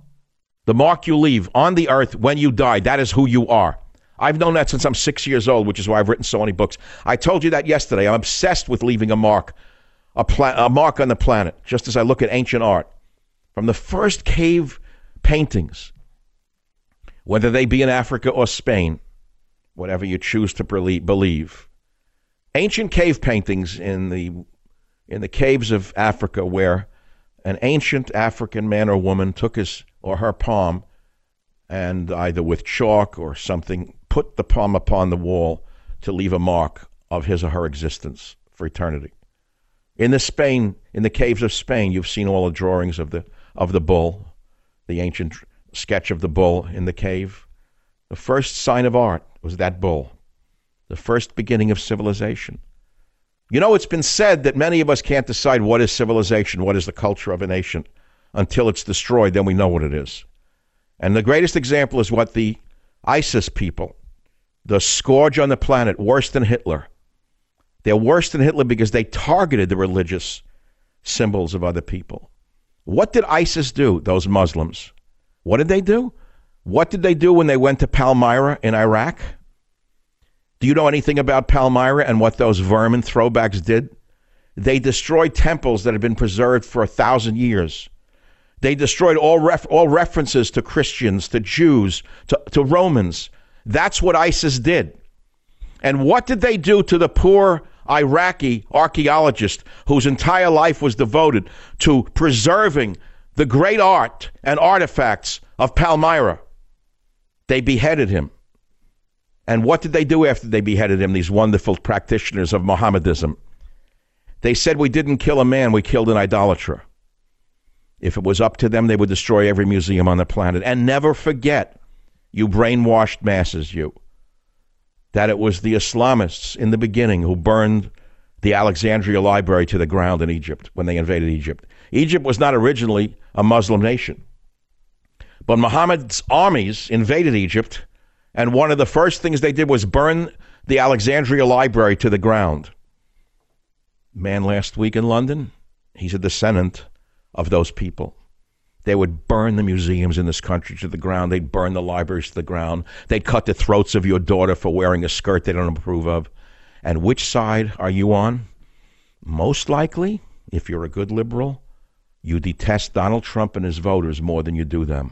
The mark you leave on the earth when you die, that is who you are. I've known that since I'm six years old, which is why I've written so many books. I told you that yesterday. I'm obsessed with leaving a mark, a, pla- a mark on the planet, just as I look at ancient art. From the first cave paintings, whether they be in Africa or Spain, whatever you choose to believe. Ancient cave paintings in the in the caves of Africa where an ancient African man or woman took his or her palm and either with chalk or something put the palm upon the wall to leave a mark of his or her existence for eternity. In the Spain, in the caves of Spain, you've seen all the drawings of the of the bull, the ancient sketch of the bull in the cave. The first sign of art was that bull, the first beginning of civilization. You know, it's been said that many of us can't decide what is civilization, what is the culture of a nation, until it's destroyed, then we know what it is. And the greatest example is what the ISIS people, the scourge on the planet, worse than Hitler. They're worse than Hitler because they targeted the religious symbols of other people. What did ISIS do, those Muslims? What did they do? What did they do when they went to Palmyra in Iraq? Do you know anything about Palmyra and what those vermin throwbacks did? They destroyed temples that had been preserved for a thousand years. They destroyed all, ref- all references to Christians, to Jews, to, to Romans. That's what ISIS did. And what did they do to the poor Iraqi archaeologist whose entire life was devoted to preserving the great art and artifacts of Palmyra? They beheaded him. And what did they do after they beheaded him, these wonderful practitioners of Mohammedism? They said, We didn't kill a man, we killed an idolater. If it was up to them, they would destroy every museum on the planet. And never forget, you brainwashed masses, you, that it was the Islamists in the beginning who burned the Alexandria Library to the ground in Egypt when they invaded Egypt. Egypt was not originally a Muslim nation. But Muhammad's armies invaded Egypt and one of the first things they did was burn the Alexandria Library to the ground. Man last week in London, he's a descendant of those people. They would burn the museums in this country to the ground. They'd burn the libraries to the ground. They'd cut the throats of your daughter for wearing a skirt they don't approve of. And which side are you on? Most likely, if you're a good liberal, you detest Donald Trump and his voters more than you do them.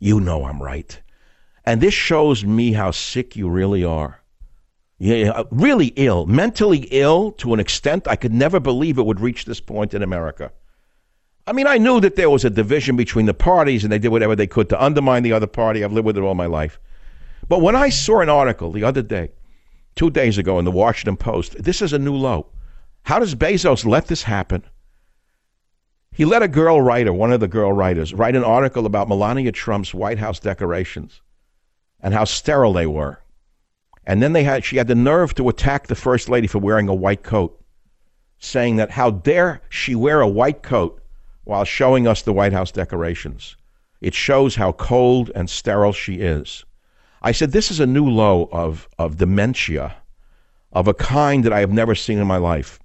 You know I'm right. And this shows me how sick you really are. Yeah, uh, really ill, mentally ill to an extent I could never believe it would reach this point in America. I mean, I knew that there was a division between the parties and they did whatever they could to undermine the other party. I've lived with it all my life. But when I saw an article the other day, two days ago in the Washington Post, this is a new low. How does Bezos let this happen? He let a girl writer, one of the girl writers, write an article about Melania Trump's White House decorations and how sterile they were. And then they had she had the nerve to attack the first lady for wearing a white coat, saying that how dare she wear a white coat while showing us the White House decorations. It shows how cold and sterile she is. I said, This is a new low of, of dementia of a kind that I have never seen in my life.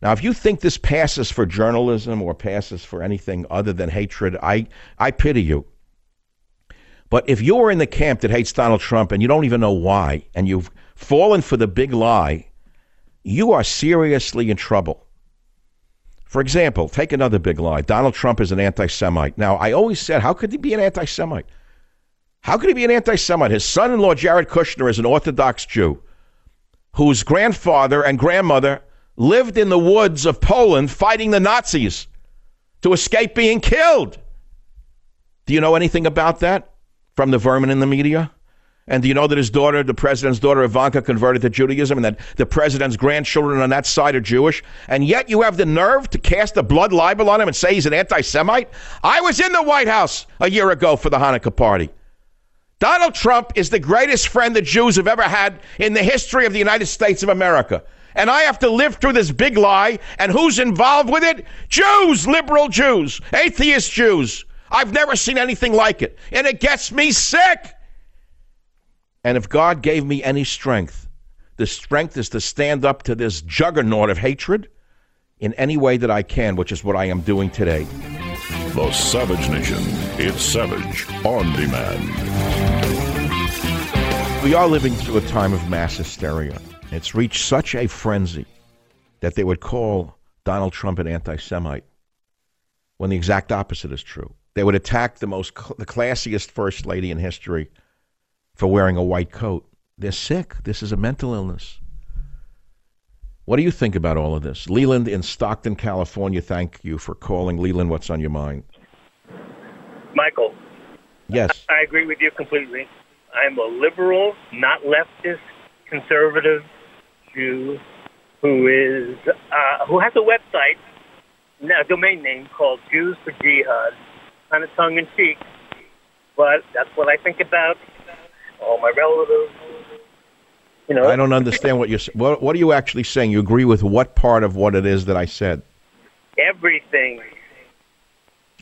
Now, if you think this passes for journalism or passes for anything other than hatred, I, I pity you. But if you're in the camp that hates Donald Trump and you don't even know why, and you've fallen for the big lie, you are seriously in trouble. For example, take another big lie. Donald Trump is an anti Semite. Now, I always said, how could he be an anti Semite? How could he be an anti Semite? His son in law, Jared Kushner, is an Orthodox Jew whose grandfather and grandmother lived in the woods of Poland fighting the Nazis to escape being killed. Do you know anything about that from the vermin in the media? And do you know that his daughter, the president's daughter Ivanka, converted to Judaism and that the president's grandchildren on that side are Jewish? And yet you have the nerve to cast a blood libel on him and say he's an anti Semite? I was in the White House a year ago for the Hanukkah party. Donald Trump is the greatest friend the Jews have ever had in the history of the United States of America. And I have to live through this big lie. And who's involved with it? Jews, liberal Jews, atheist Jews. I've never seen anything like it. And it gets me sick. And if God gave me any strength, the strength is to stand up to this juggernaut of hatred in any way that I can, which is what I am doing today. The Savage Nation. It's Savage on demand. We are living through a time of mass hysteria. It's reached such a frenzy that they would call Donald Trump an anti Semite when the exact opposite is true. They would attack the most the classiest first lady in history for wearing a white coat. They're sick. This is a mental illness. What do you think about all of this? Leland in Stockton, California, thank you for calling. Leland, what's on your mind? Michael. Yes. I agree with you completely. I'm a liberal, not leftist, conservative Jew who is uh, who has a website, a domain name called Jews for Jihad, kind of tongue in cheek, but that's what I think about all my relatives, you know, I don't understand what you're. What, what are you actually saying? You agree with what part of what it is that I said? Everything.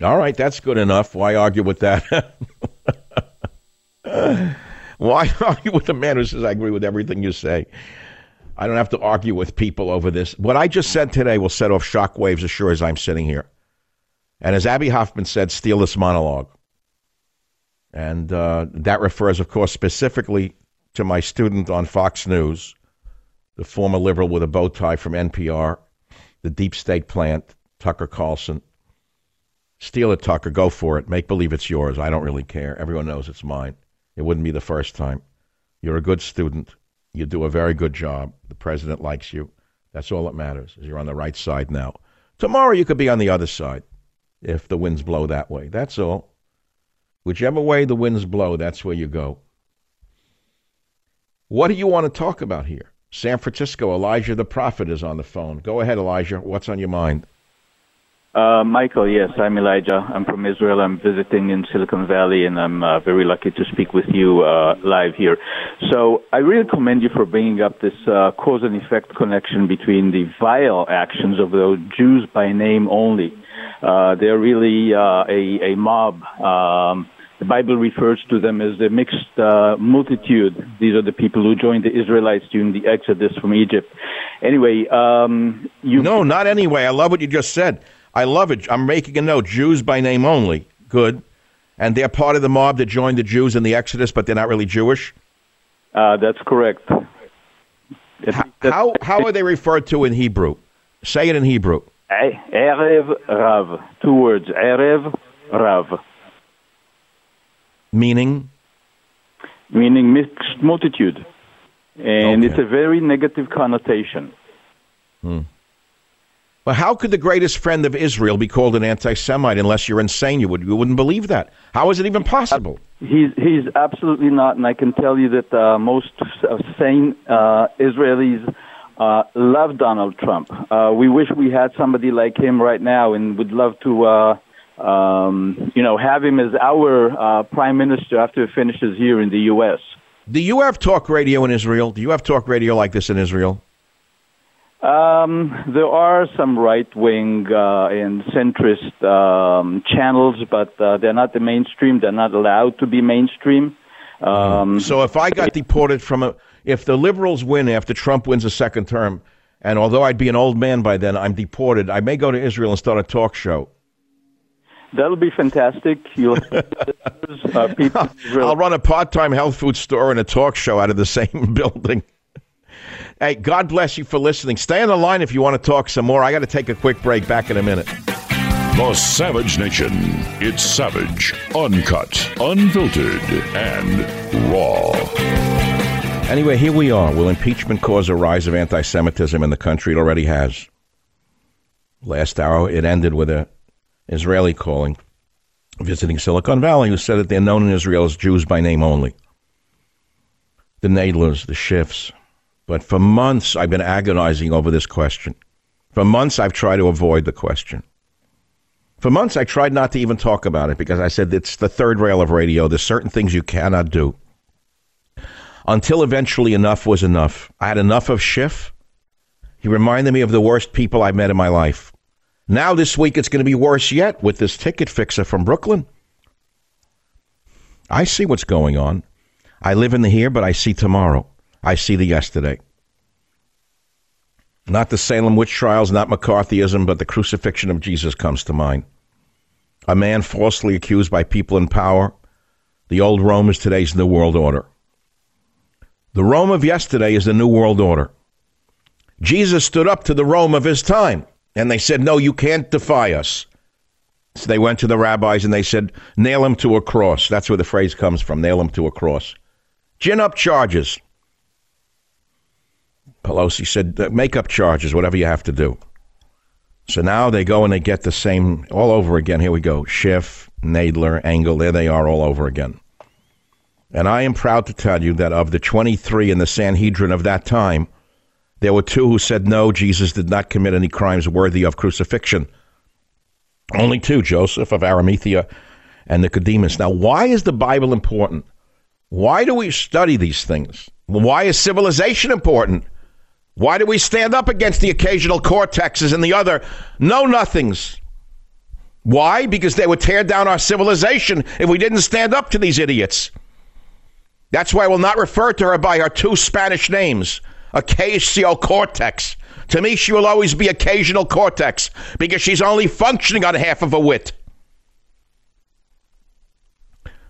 All right, that's good enough. Why argue with that? Why argue with a man who says I agree with everything you say? I don't have to argue with people over this. What I just said today will set off shockwaves as sure as I'm sitting here. And as Abbie Hoffman said, steal this monologue. And uh, that refers, of course, specifically to my student on Fox News, the former liberal with a bow tie from NPR, the deep state plant, Tucker Carlson. Steal it, Tucker. Go for it. Make believe it's yours. I don't really care. Everyone knows it's mine. It wouldn't be the first time. You're a good student. You do a very good job. The president likes you. That's all that matters. Is you're on the right side now. Tomorrow you could be on the other side if the winds blow that way. That's all. Whichever way the winds blow, that's where you go. What do you want to talk about here? San Francisco, Elijah the Prophet is on the phone. Go ahead, Elijah. What's on your mind? Uh, Michael, yes, I'm Elijah. I'm from Israel. I'm visiting in Silicon Valley, and I'm uh, very lucky to speak with you uh, live here. So I really commend you for bringing up this uh, cause and effect connection between the vile actions of those Jews by name only. Uh, they're really uh, a, a mob. Um, the Bible refers to them as the mixed uh, multitude. These are the people who joined the Israelites during the Exodus from Egypt. Anyway, um, you. No, not anyway. I love what you just said. I love it. I'm making a note. Jews by name only. Good. And they're part of the mob that joined the Jews in the Exodus, but they're not really Jewish? Uh, that's correct. How, how, how are they referred to in Hebrew? Say it in Hebrew. Erev Rav. Two words. Erev Rav. Meaning? Meaning mixed multitude. And Okay. it's a very negative connotation. Well, how could the greatest friend of Israel be called an anti-Semite unless you're insane? You would you wouldn't believe that. How is it even possible? He's he's absolutely not, and I can tell you that uh, most uh, sane uh, Israelis uh, love Donald Trump. Uh, we wish we had somebody like him right now, and would love to, uh, um, you know, have him as our uh, prime minister after he finishes here in the U.S. Do you have talk radio in Israel? Do you have talk radio like this in Israel? Um, there are some right wing uh, and centrist um, channels, but uh, they're not the mainstream. They're not allowed to be mainstream. Um, so if I got deported from a, if the liberals win after Trump wins a second term, and although I'd be an old man by then, I'm deported. I may go to Israel and start a talk show. That'll be fantastic. You'll uh, I'll run a part-time health food store and a talk show out of the same building. Hey, God bless you for listening. Stay on the line if you want to talk some more. I got to take a quick break. Back in a minute. The Savage Nation. It's savage, uncut, unfiltered, and raw. Anyway, here we are. Will impeachment cause a rise of anti Semitism in the country? It already has. Last hour, it ended with an Israeli calling, visiting Silicon Valley, who said that they're known in Israel as Jews by name only. The Nadlers, the Schiffs. But for months, I've been agonizing over this question. For months, I've tried to avoid the question. For months, I tried not to even talk about it because I said it's the third rail of radio. There's certain things you cannot do. Until eventually enough was enough. I had enough of Schiff. He reminded me of the worst people I've met in my life. Now, this week, it's going to be worse yet with this ticket fixer from Brooklyn. I see what's going on. I live in the here, but I see tomorrow. I see the yesterday. Not the Salem witch trials, not McCarthyism, but the crucifixion of Jesus comes to mind. A man falsely accused by people in power. The old Rome is today's New World Order. The Rome of yesterday is the New World Order. Jesus stood up to the Rome of his time, and they said, No, you can't defy us. So they went to the rabbis and they said, Nail him to a cross. That's where the phrase comes from nail him to a cross. Gin up charges. Pelosi said, make up charges, whatever you have to do. So now they go and they get the same all over again. Here we go. Schiff, Nadler, Engel, there they are all over again. And I am proud to tell you that of the 23 in the Sanhedrin of that time, there were two who said, no, Jesus did not commit any crimes worthy of crucifixion. Only two, Joseph of Arimathea and Nicodemus. Now, why is the Bible important? Why do we study these things? Why is civilization important? Why do we stand up against the occasional cortexes and the other know nothings? Why? Because they would tear down our civilization if we didn't stand up to these idiots. That's why I will not refer to her by her two Spanish names, Ocasio Cortex. To me, she will always be occasional cortex because she's only functioning on half of a wit.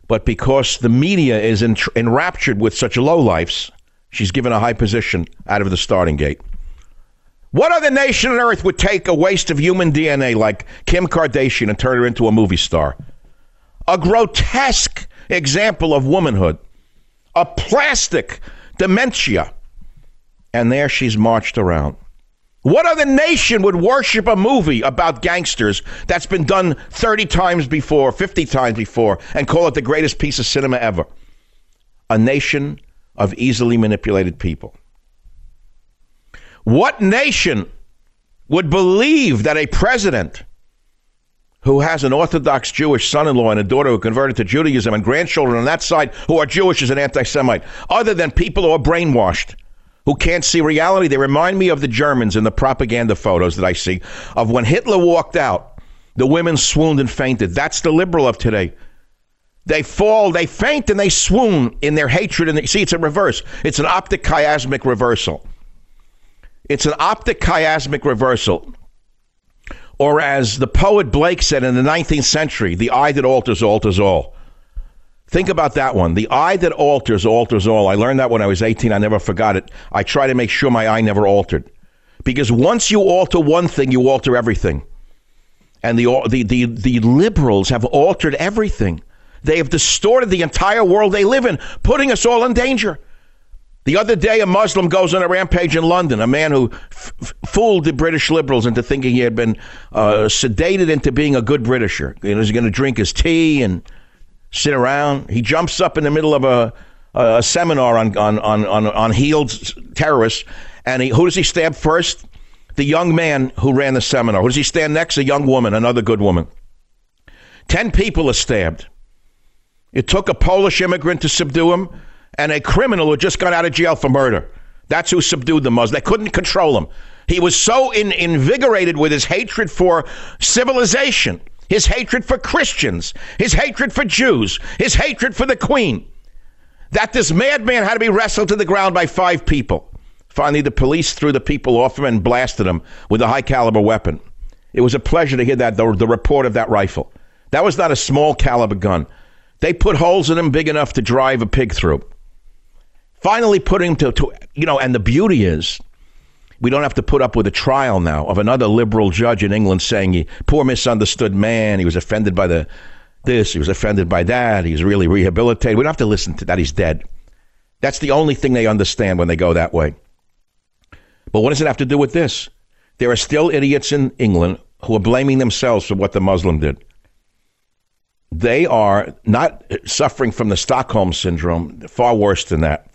But because the media is enraptured with such lowlifes, She's given a high position out of the starting gate. What other nation on earth would take a waste of human DNA like Kim Kardashian and turn her into a movie star? A grotesque example of womanhood, a plastic dementia. And there she's marched around. What other nation would worship a movie about gangsters that's been done 30 times before, 50 times before, and call it the greatest piece of cinema ever? A nation of easily manipulated people. What nation would believe that a president who has an Orthodox Jewish son in law and a daughter who converted to Judaism and grandchildren on that side who are Jewish is an anti Semite, other than people who are brainwashed, who can't see reality? They remind me of the Germans in the propaganda photos that I see of when Hitler walked out. The women swooned and fainted. That's the liberal of today. They fall, they faint, and they swoon in their hatred. And they, see, it's a reverse. It's an optic chiasmic reversal. It's an optic chiasmic reversal. Or as the poet Blake said in the 19th century, the eye that alters alters all. Think about that one. The eye that alters alters all. I learned that when I was 18. I never forgot it. I try to make sure my eye never altered. Because once you alter one thing, you alter everything. And the, the, the, the liberals have altered everything. They have distorted the entire world they live in, putting us all in danger. The other day, a Muslim goes on a rampage in London, a man who f- fooled the British liberals into thinking he had been uh, sedated into being a good Britisher. He was going to drink his tea and sit around. He jumps up in the middle of a, a seminar on, on, on, on, on healed terrorists, and he, who does he stab first? The young man who ran the seminar. Who does he stand next? A young woman, another good woman. Ten people are stabbed. It took a Polish immigrant to subdue him and a criminal who just got out of jail for murder. That's who subdued the Muslims. They couldn't control him. He was so in, invigorated with his hatred for civilization, his hatred for Christians, his hatred for Jews, his hatred for the Queen, that this madman had to be wrestled to the ground by five people. Finally, the police threw the people off him and blasted him with a high caliber weapon. It was a pleasure to hear that the, the report of that rifle. That was not a small caliber gun. They put holes in him big enough to drive a pig through. Finally, putting him to, to you know, and the beauty is we don't have to put up with a trial now of another liberal judge in England saying he poor misunderstood man. He was offended by the this. He was offended by that. He's really rehabilitated. We don't have to listen to that. He's dead. That's the only thing they understand when they go that way. But what does it have to do with this? There are still idiots in England who are blaming themselves for what the Muslim did. They are not suffering from the Stockholm syndrome, far worse than that.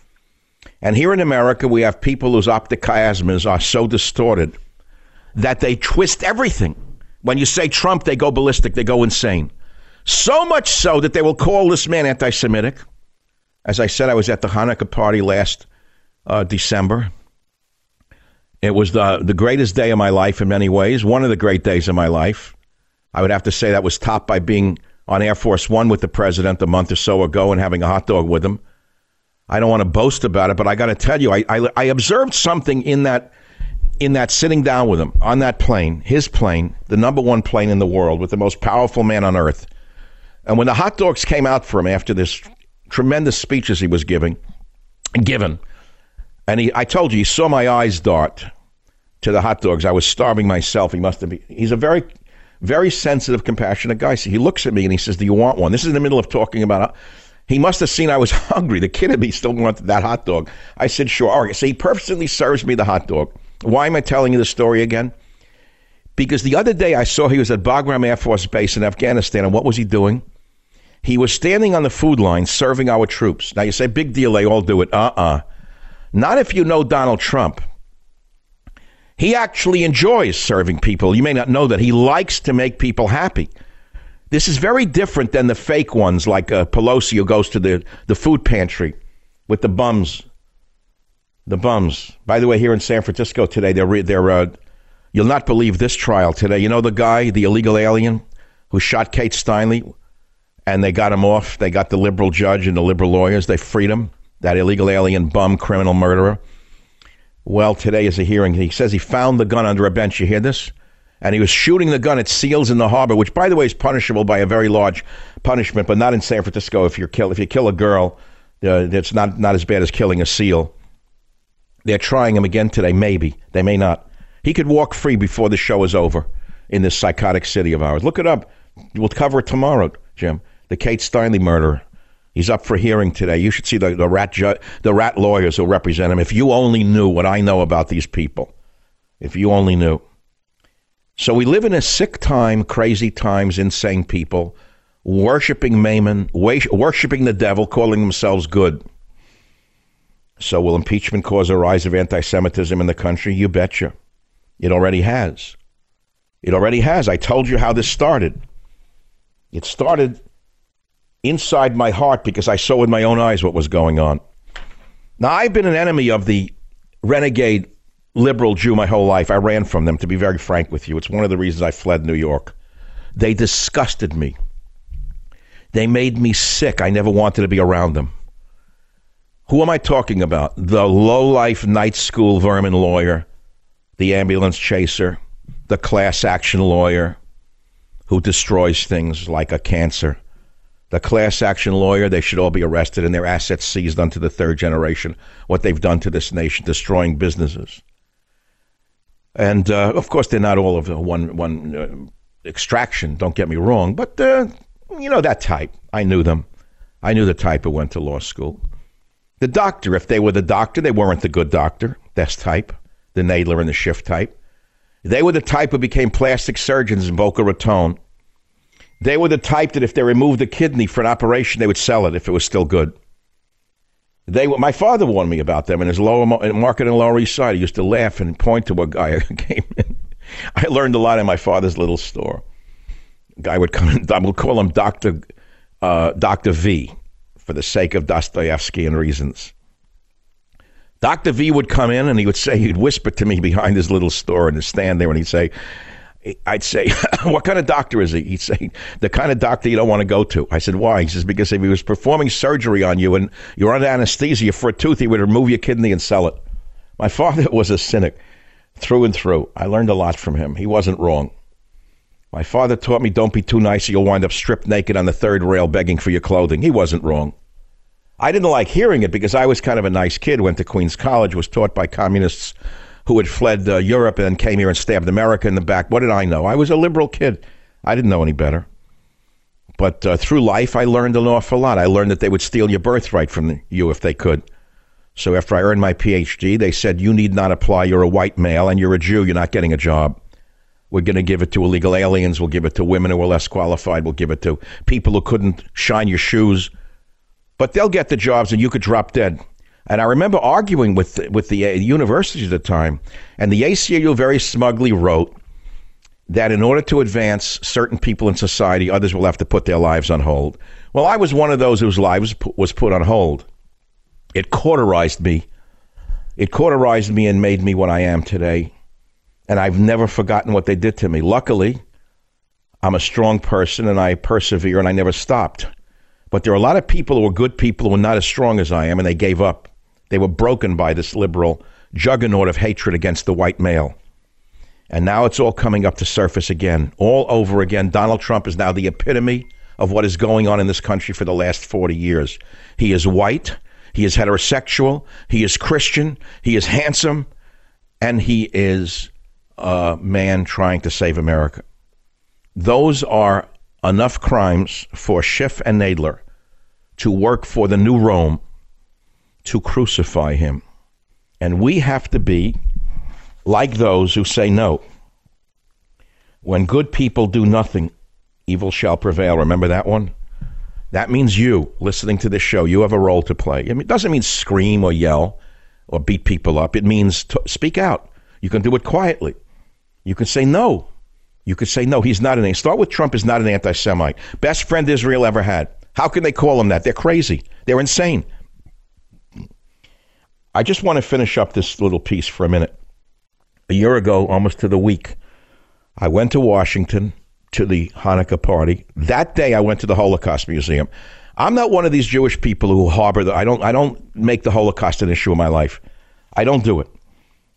And here in America, we have people whose optic chiasms are so distorted that they twist everything. When you say Trump, they go ballistic, they go insane. So much so that they will call this man anti Semitic. As I said, I was at the Hanukkah party last uh, December. It was the, the greatest day of my life in many ways, one of the great days of my life. I would have to say that was topped by being on Air Force One with the president a month or so ago and having a hot dog with him. I don't want to boast about it, but I got to tell you, I, I, I observed something in that in that sitting down with him on that plane, his plane, the number one plane in the world, with the most powerful man on earth. And when the hot dogs came out for him after this tremendous speeches he was giving, given, and he, I told you, he saw my eyes dart to the hot dogs. I was starving myself. He must have been. He's a very, very sensitive, compassionate guy. So he looks at me and he says, "Do you want one?" This is in the middle of talking about. He must have seen I was hungry. The kid in me still wanted that hot dog. I said, "Sure." All right. So he purposely serves me the hot dog. Why am I telling you the story again? Because the other day I saw he was at Bagram Air Force Base in Afghanistan, and what was he doing? He was standing on the food line serving our troops. Now you say, big deal, they all do it. Uh uh Not if you know Donald Trump. He actually enjoys serving people. You may not know that. He likes to make people happy. This is very different than the fake ones like uh, Pelosi who goes to the, the food pantry with the bums. The bums. By the way, here in San Francisco today, they're, they're uh, you'll not believe this trial today. You know the guy, the illegal alien who shot Kate Steinle? and they got him off. They got the liberal judge and the liberal lawyers. They freed him, that illegal alien bum criminal murderer. Well, today is a hearing. He says he found the gun under a bench. You hear this? And he was shooting the gun at seals in the harbor, which, by the way, is punishable by a very large punishment, but not in San Francisco. If you kill if you kill a girl, uh, it's not not as bad as killing a seal. They're trying him again today. Maybe they may not. He could walk free before the show is over in this psychotic city of ours. Look it up. We'll cover it tomorrow, Jim the Kate Steinle murder. He's up for hearing today. You should see the, the rat ju- the rat lawyers who represent him. If you only knew what I know about these people, if you only knew. So we live in a sick time, crazy times, insane people, worshiping Mammon, worshiping the devil, calling themselves good. So will impeachment cause a rise of anti-Semitism in the country? You betcha. It already has. It already has. I told you how this started. It started inside my heart because I saw with my own eyes what was going on. Now, I've been an enemy of the renegade liberal Jew my whole life. I ran from them, to be very frank with you. It's one of the reasons I fled New York. They disgusted me. They made me sick. I never wanted to be around them. Who am I talking about? The low life night school vermin lawyer, the ambulance chaser, the class action lawyer who destroys things like a cancer the class action lawyer, they should all be arrested and their assets seized unto the third generation. What they've done to this nation, destroying businesses. And uh, of course, they're not all of one one uh, extraction. Don't get me wrong, but uh, you know that type. I knew them. I knew the type who went to law school. The doctor, if they were the doctor, they weren't the good doctor. That's type. The Nadler and the Schiff type. They were the type who became plastic surgeons in Boca Raton they were the type that if they removed a kidney for an operation, they would sell it if it was still good. They were, my father warned me about them in his lower market in Lower East Side. He used to laugh and point to a guy who came in. I learned a lot in my father's little store. Guy would come in, I would call him Doctor uh, Doctor V for the sake of Dostoevsky and reasons. Dr. V would come in and he would say, he'd whisper to me behind his little store and stand there and he'd say, I'd say, What kind of doctor is he? He'd say, The kind of doctor you don't want to go to. I said, Why? He says, Because if he was performing surgery on you and you're under anesthesia for a tooth, he would remove your kidney and sell it. My father was a cynic through and through. I learned a lot from him. He wasn't wrong. My father taught me don't be too nice or you'll wind up stripped naked on the third rail begging for your clothing. He wasn't wrong. I didn't like hearing it because I was kind of a nice kid, went to Queens College, was taught by communists who had fled uh, Europe and came here and stabbed America in the back. What did I know? I was a liberal kid. I didn't know any better. But uh, through life, I learned an awful lot. I learned that they would steal your birthright from you if they could. So after I earned my PhD, they said, You need not apply. You're a white male and you're a Jew. You're not getting a job. We're going to give it to illegal aliens. We'll give it to women who are less qualified. We'll give it to people who couldn't shine your shoes. But they'll get the jobs and you could drop dead. And I remember arguing with with the uh, universities at the time, and the ACLU very smugly wrote that in order to advance certain people in society, others will have to put their lives on hold. Well, I was one of those whose lives was put on hold. It cauterized me. It cauterized me and made me what I am today. And I've never forgotten what they did to me. Luckily, I'm a strong person and I persevere and I never stopped. But there are a lot of people who are good people who are not as strong as I am and they gave up. They were broken by this liberal juggernaut of hatred against the white male. And now it's all coming up to surface again, all over again. Donald Trump is now the epitome of what is going on in this country for the last 40 years. He is white, he is heterosexual, he is Christian, he is handsome, and he is a man trying to save America. Those are enough crimes for Schiff and Nadler to work for the new Rome to crucify him. And we have to be like those who say no. When good people do nothing, evil shall prevail. Remember that one? That means you listening to this show. You have a role to play. It doesn't mean scream or yell or beat people up. It means speak out. You can do it quietly. You can say no. You could say no. He's not an. Start with Trump is not an anti-Semite. Best friend Israel ever had. How can they call him that? They're crazy. They're insane. I just want to finish up this little piece for a minute. A year ago, almost to the week, I went to Washington to the Hanukkah party. That day, I went to the Holocaust Museum. I'm not one of these Jewish people who harbor the. I don't. I don't make the Holocaust an issue in my life. I don't do it.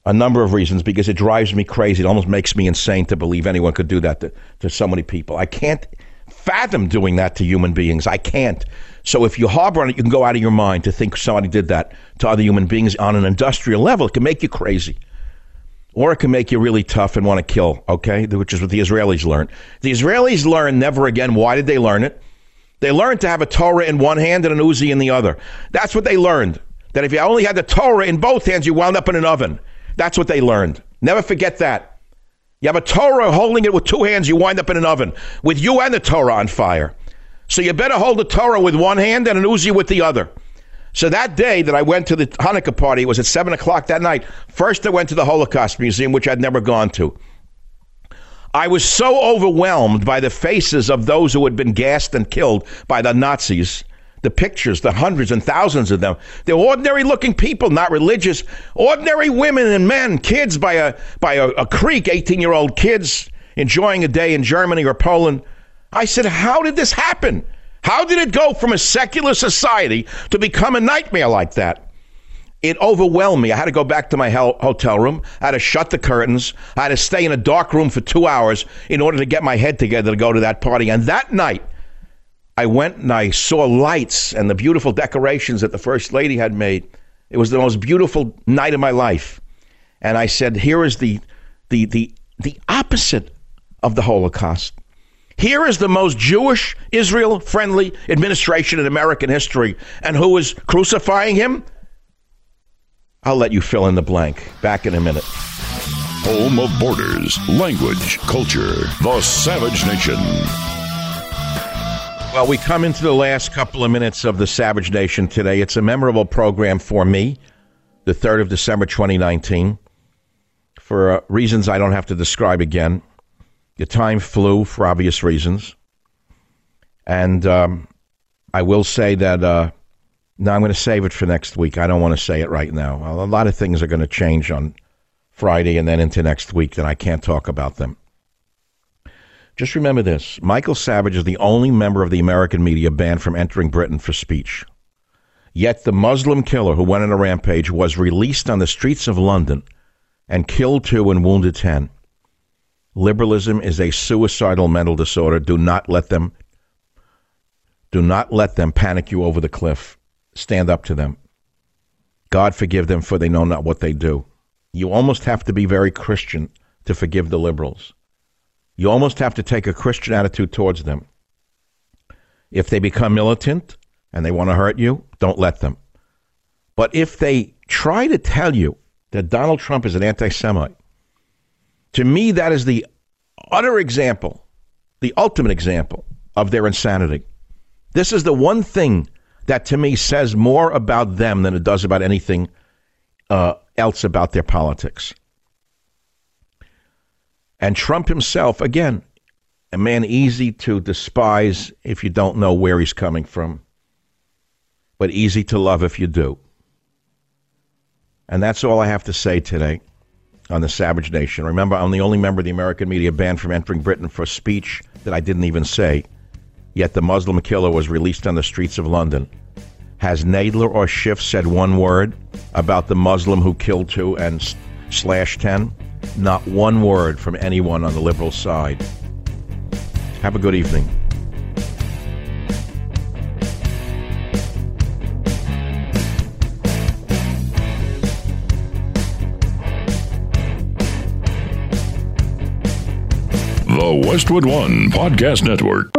A number of reasons because it drives me crazy. It almost makes me insane to believe anyone could do that to, to so many people. I can't fathom doing that to human beings. I can't. So if you harbor on it, you can go out of your mind to think somebody did that to other human beings on an industrial level. It can make you crazy. Or it can make you really tough and want to kill, okay? Which is what the Israelis learned. The Israelis learned never again. Why did they learn it? They learned to have a Torah in one hand and an Uzi in the other. That's what they learned. That if you only had the Torah in both hands, you wound up in an oven. That's what they learned. Never forget that. You have a Torah holding it with two hands, you wind up in an oven with you and the Torah on fire. So you better hold the Torah with one hand and an Uzi with the other. So that day that I went to the Hanukkah party it was at 7 o'clock that night. First, I went to the Holocaust Museum, which I'd never gone to. I was so overwhelmed by the faces of those who had been gassed and killed by the Nazis. The pictures, the hundreds and thousands of them. They're ordinary looking people, not religious. Ordinary women and men, kids by a, by a, a creek, 18 year old kids enjoying a day in Germany or Poland. I said, How did this happen? How did it go from a secular society to become a nightmare like that? It overwhelmed me. I had to go back to my hotel room. I had to shut the curtains. I had to stay in a dark room for two hours in order to get my head together to go to that party. And that night, I went and I saw lights and the beautiful decorations that the First Lady had made. It was the most beautiful night of my life. And I said, here is the, the, the, the opposite of the Holocaust. Here is the most Jewish, Israel friendly administration in American history. And who is crucifying him? I'll let you fill in the blank. Back in a minute. Home of borders, language, culture, the Savage Nation. Well, we come into the last couple of minutes of the Savage Nation today. It's a memorable program for me, the 3rd of December 2019, for uh, reasons I don't have to describe again. The time flew for obvious reasons. And um, I will say that uh, now I'm going to save it for next week. I don't want to say it right now. A lot of things are going to change on Friday and then into next week, and I can't talk about them. Just remember this Michael Savage is the only member of the American media banned from entering Britain for speech. Yet the Muslim killer who went on a rampage was released on the streets of London and killed two and wounded 10. Liberalism is a suicidal mental disorder. Do not let them do not let them panic you over the cliff. Stand up to them. God forgive them for they know not what they do. You almost have to be very Christian to forgive the liberals. You almost have to take a Christian attitude towards them. If they become militant and they want to hurt you, don't let them. But if they try to tell you that Donald Trump is an anti Semite, to me, that is the utter example, the ultimate example of their insanity. This is the one thing that to me says more about them than it does about anything uh, else about their politics. And Trump himself, again, a man easy to despise if you don't know where he's coming from, but easy to love if you do. And that's all I have to say today on the Savage Nation. Remember, I'm the only member of the American media banned from entering Britain for a speech that I didn't even say. Yet the Muslim killer was released on the streets of London. Has Nadler or Schiff said one word about the Muslim who killed two and slashed ten? Not one word from anyone on the liberal side. Have a good evening. The Westwood One Podcast Network.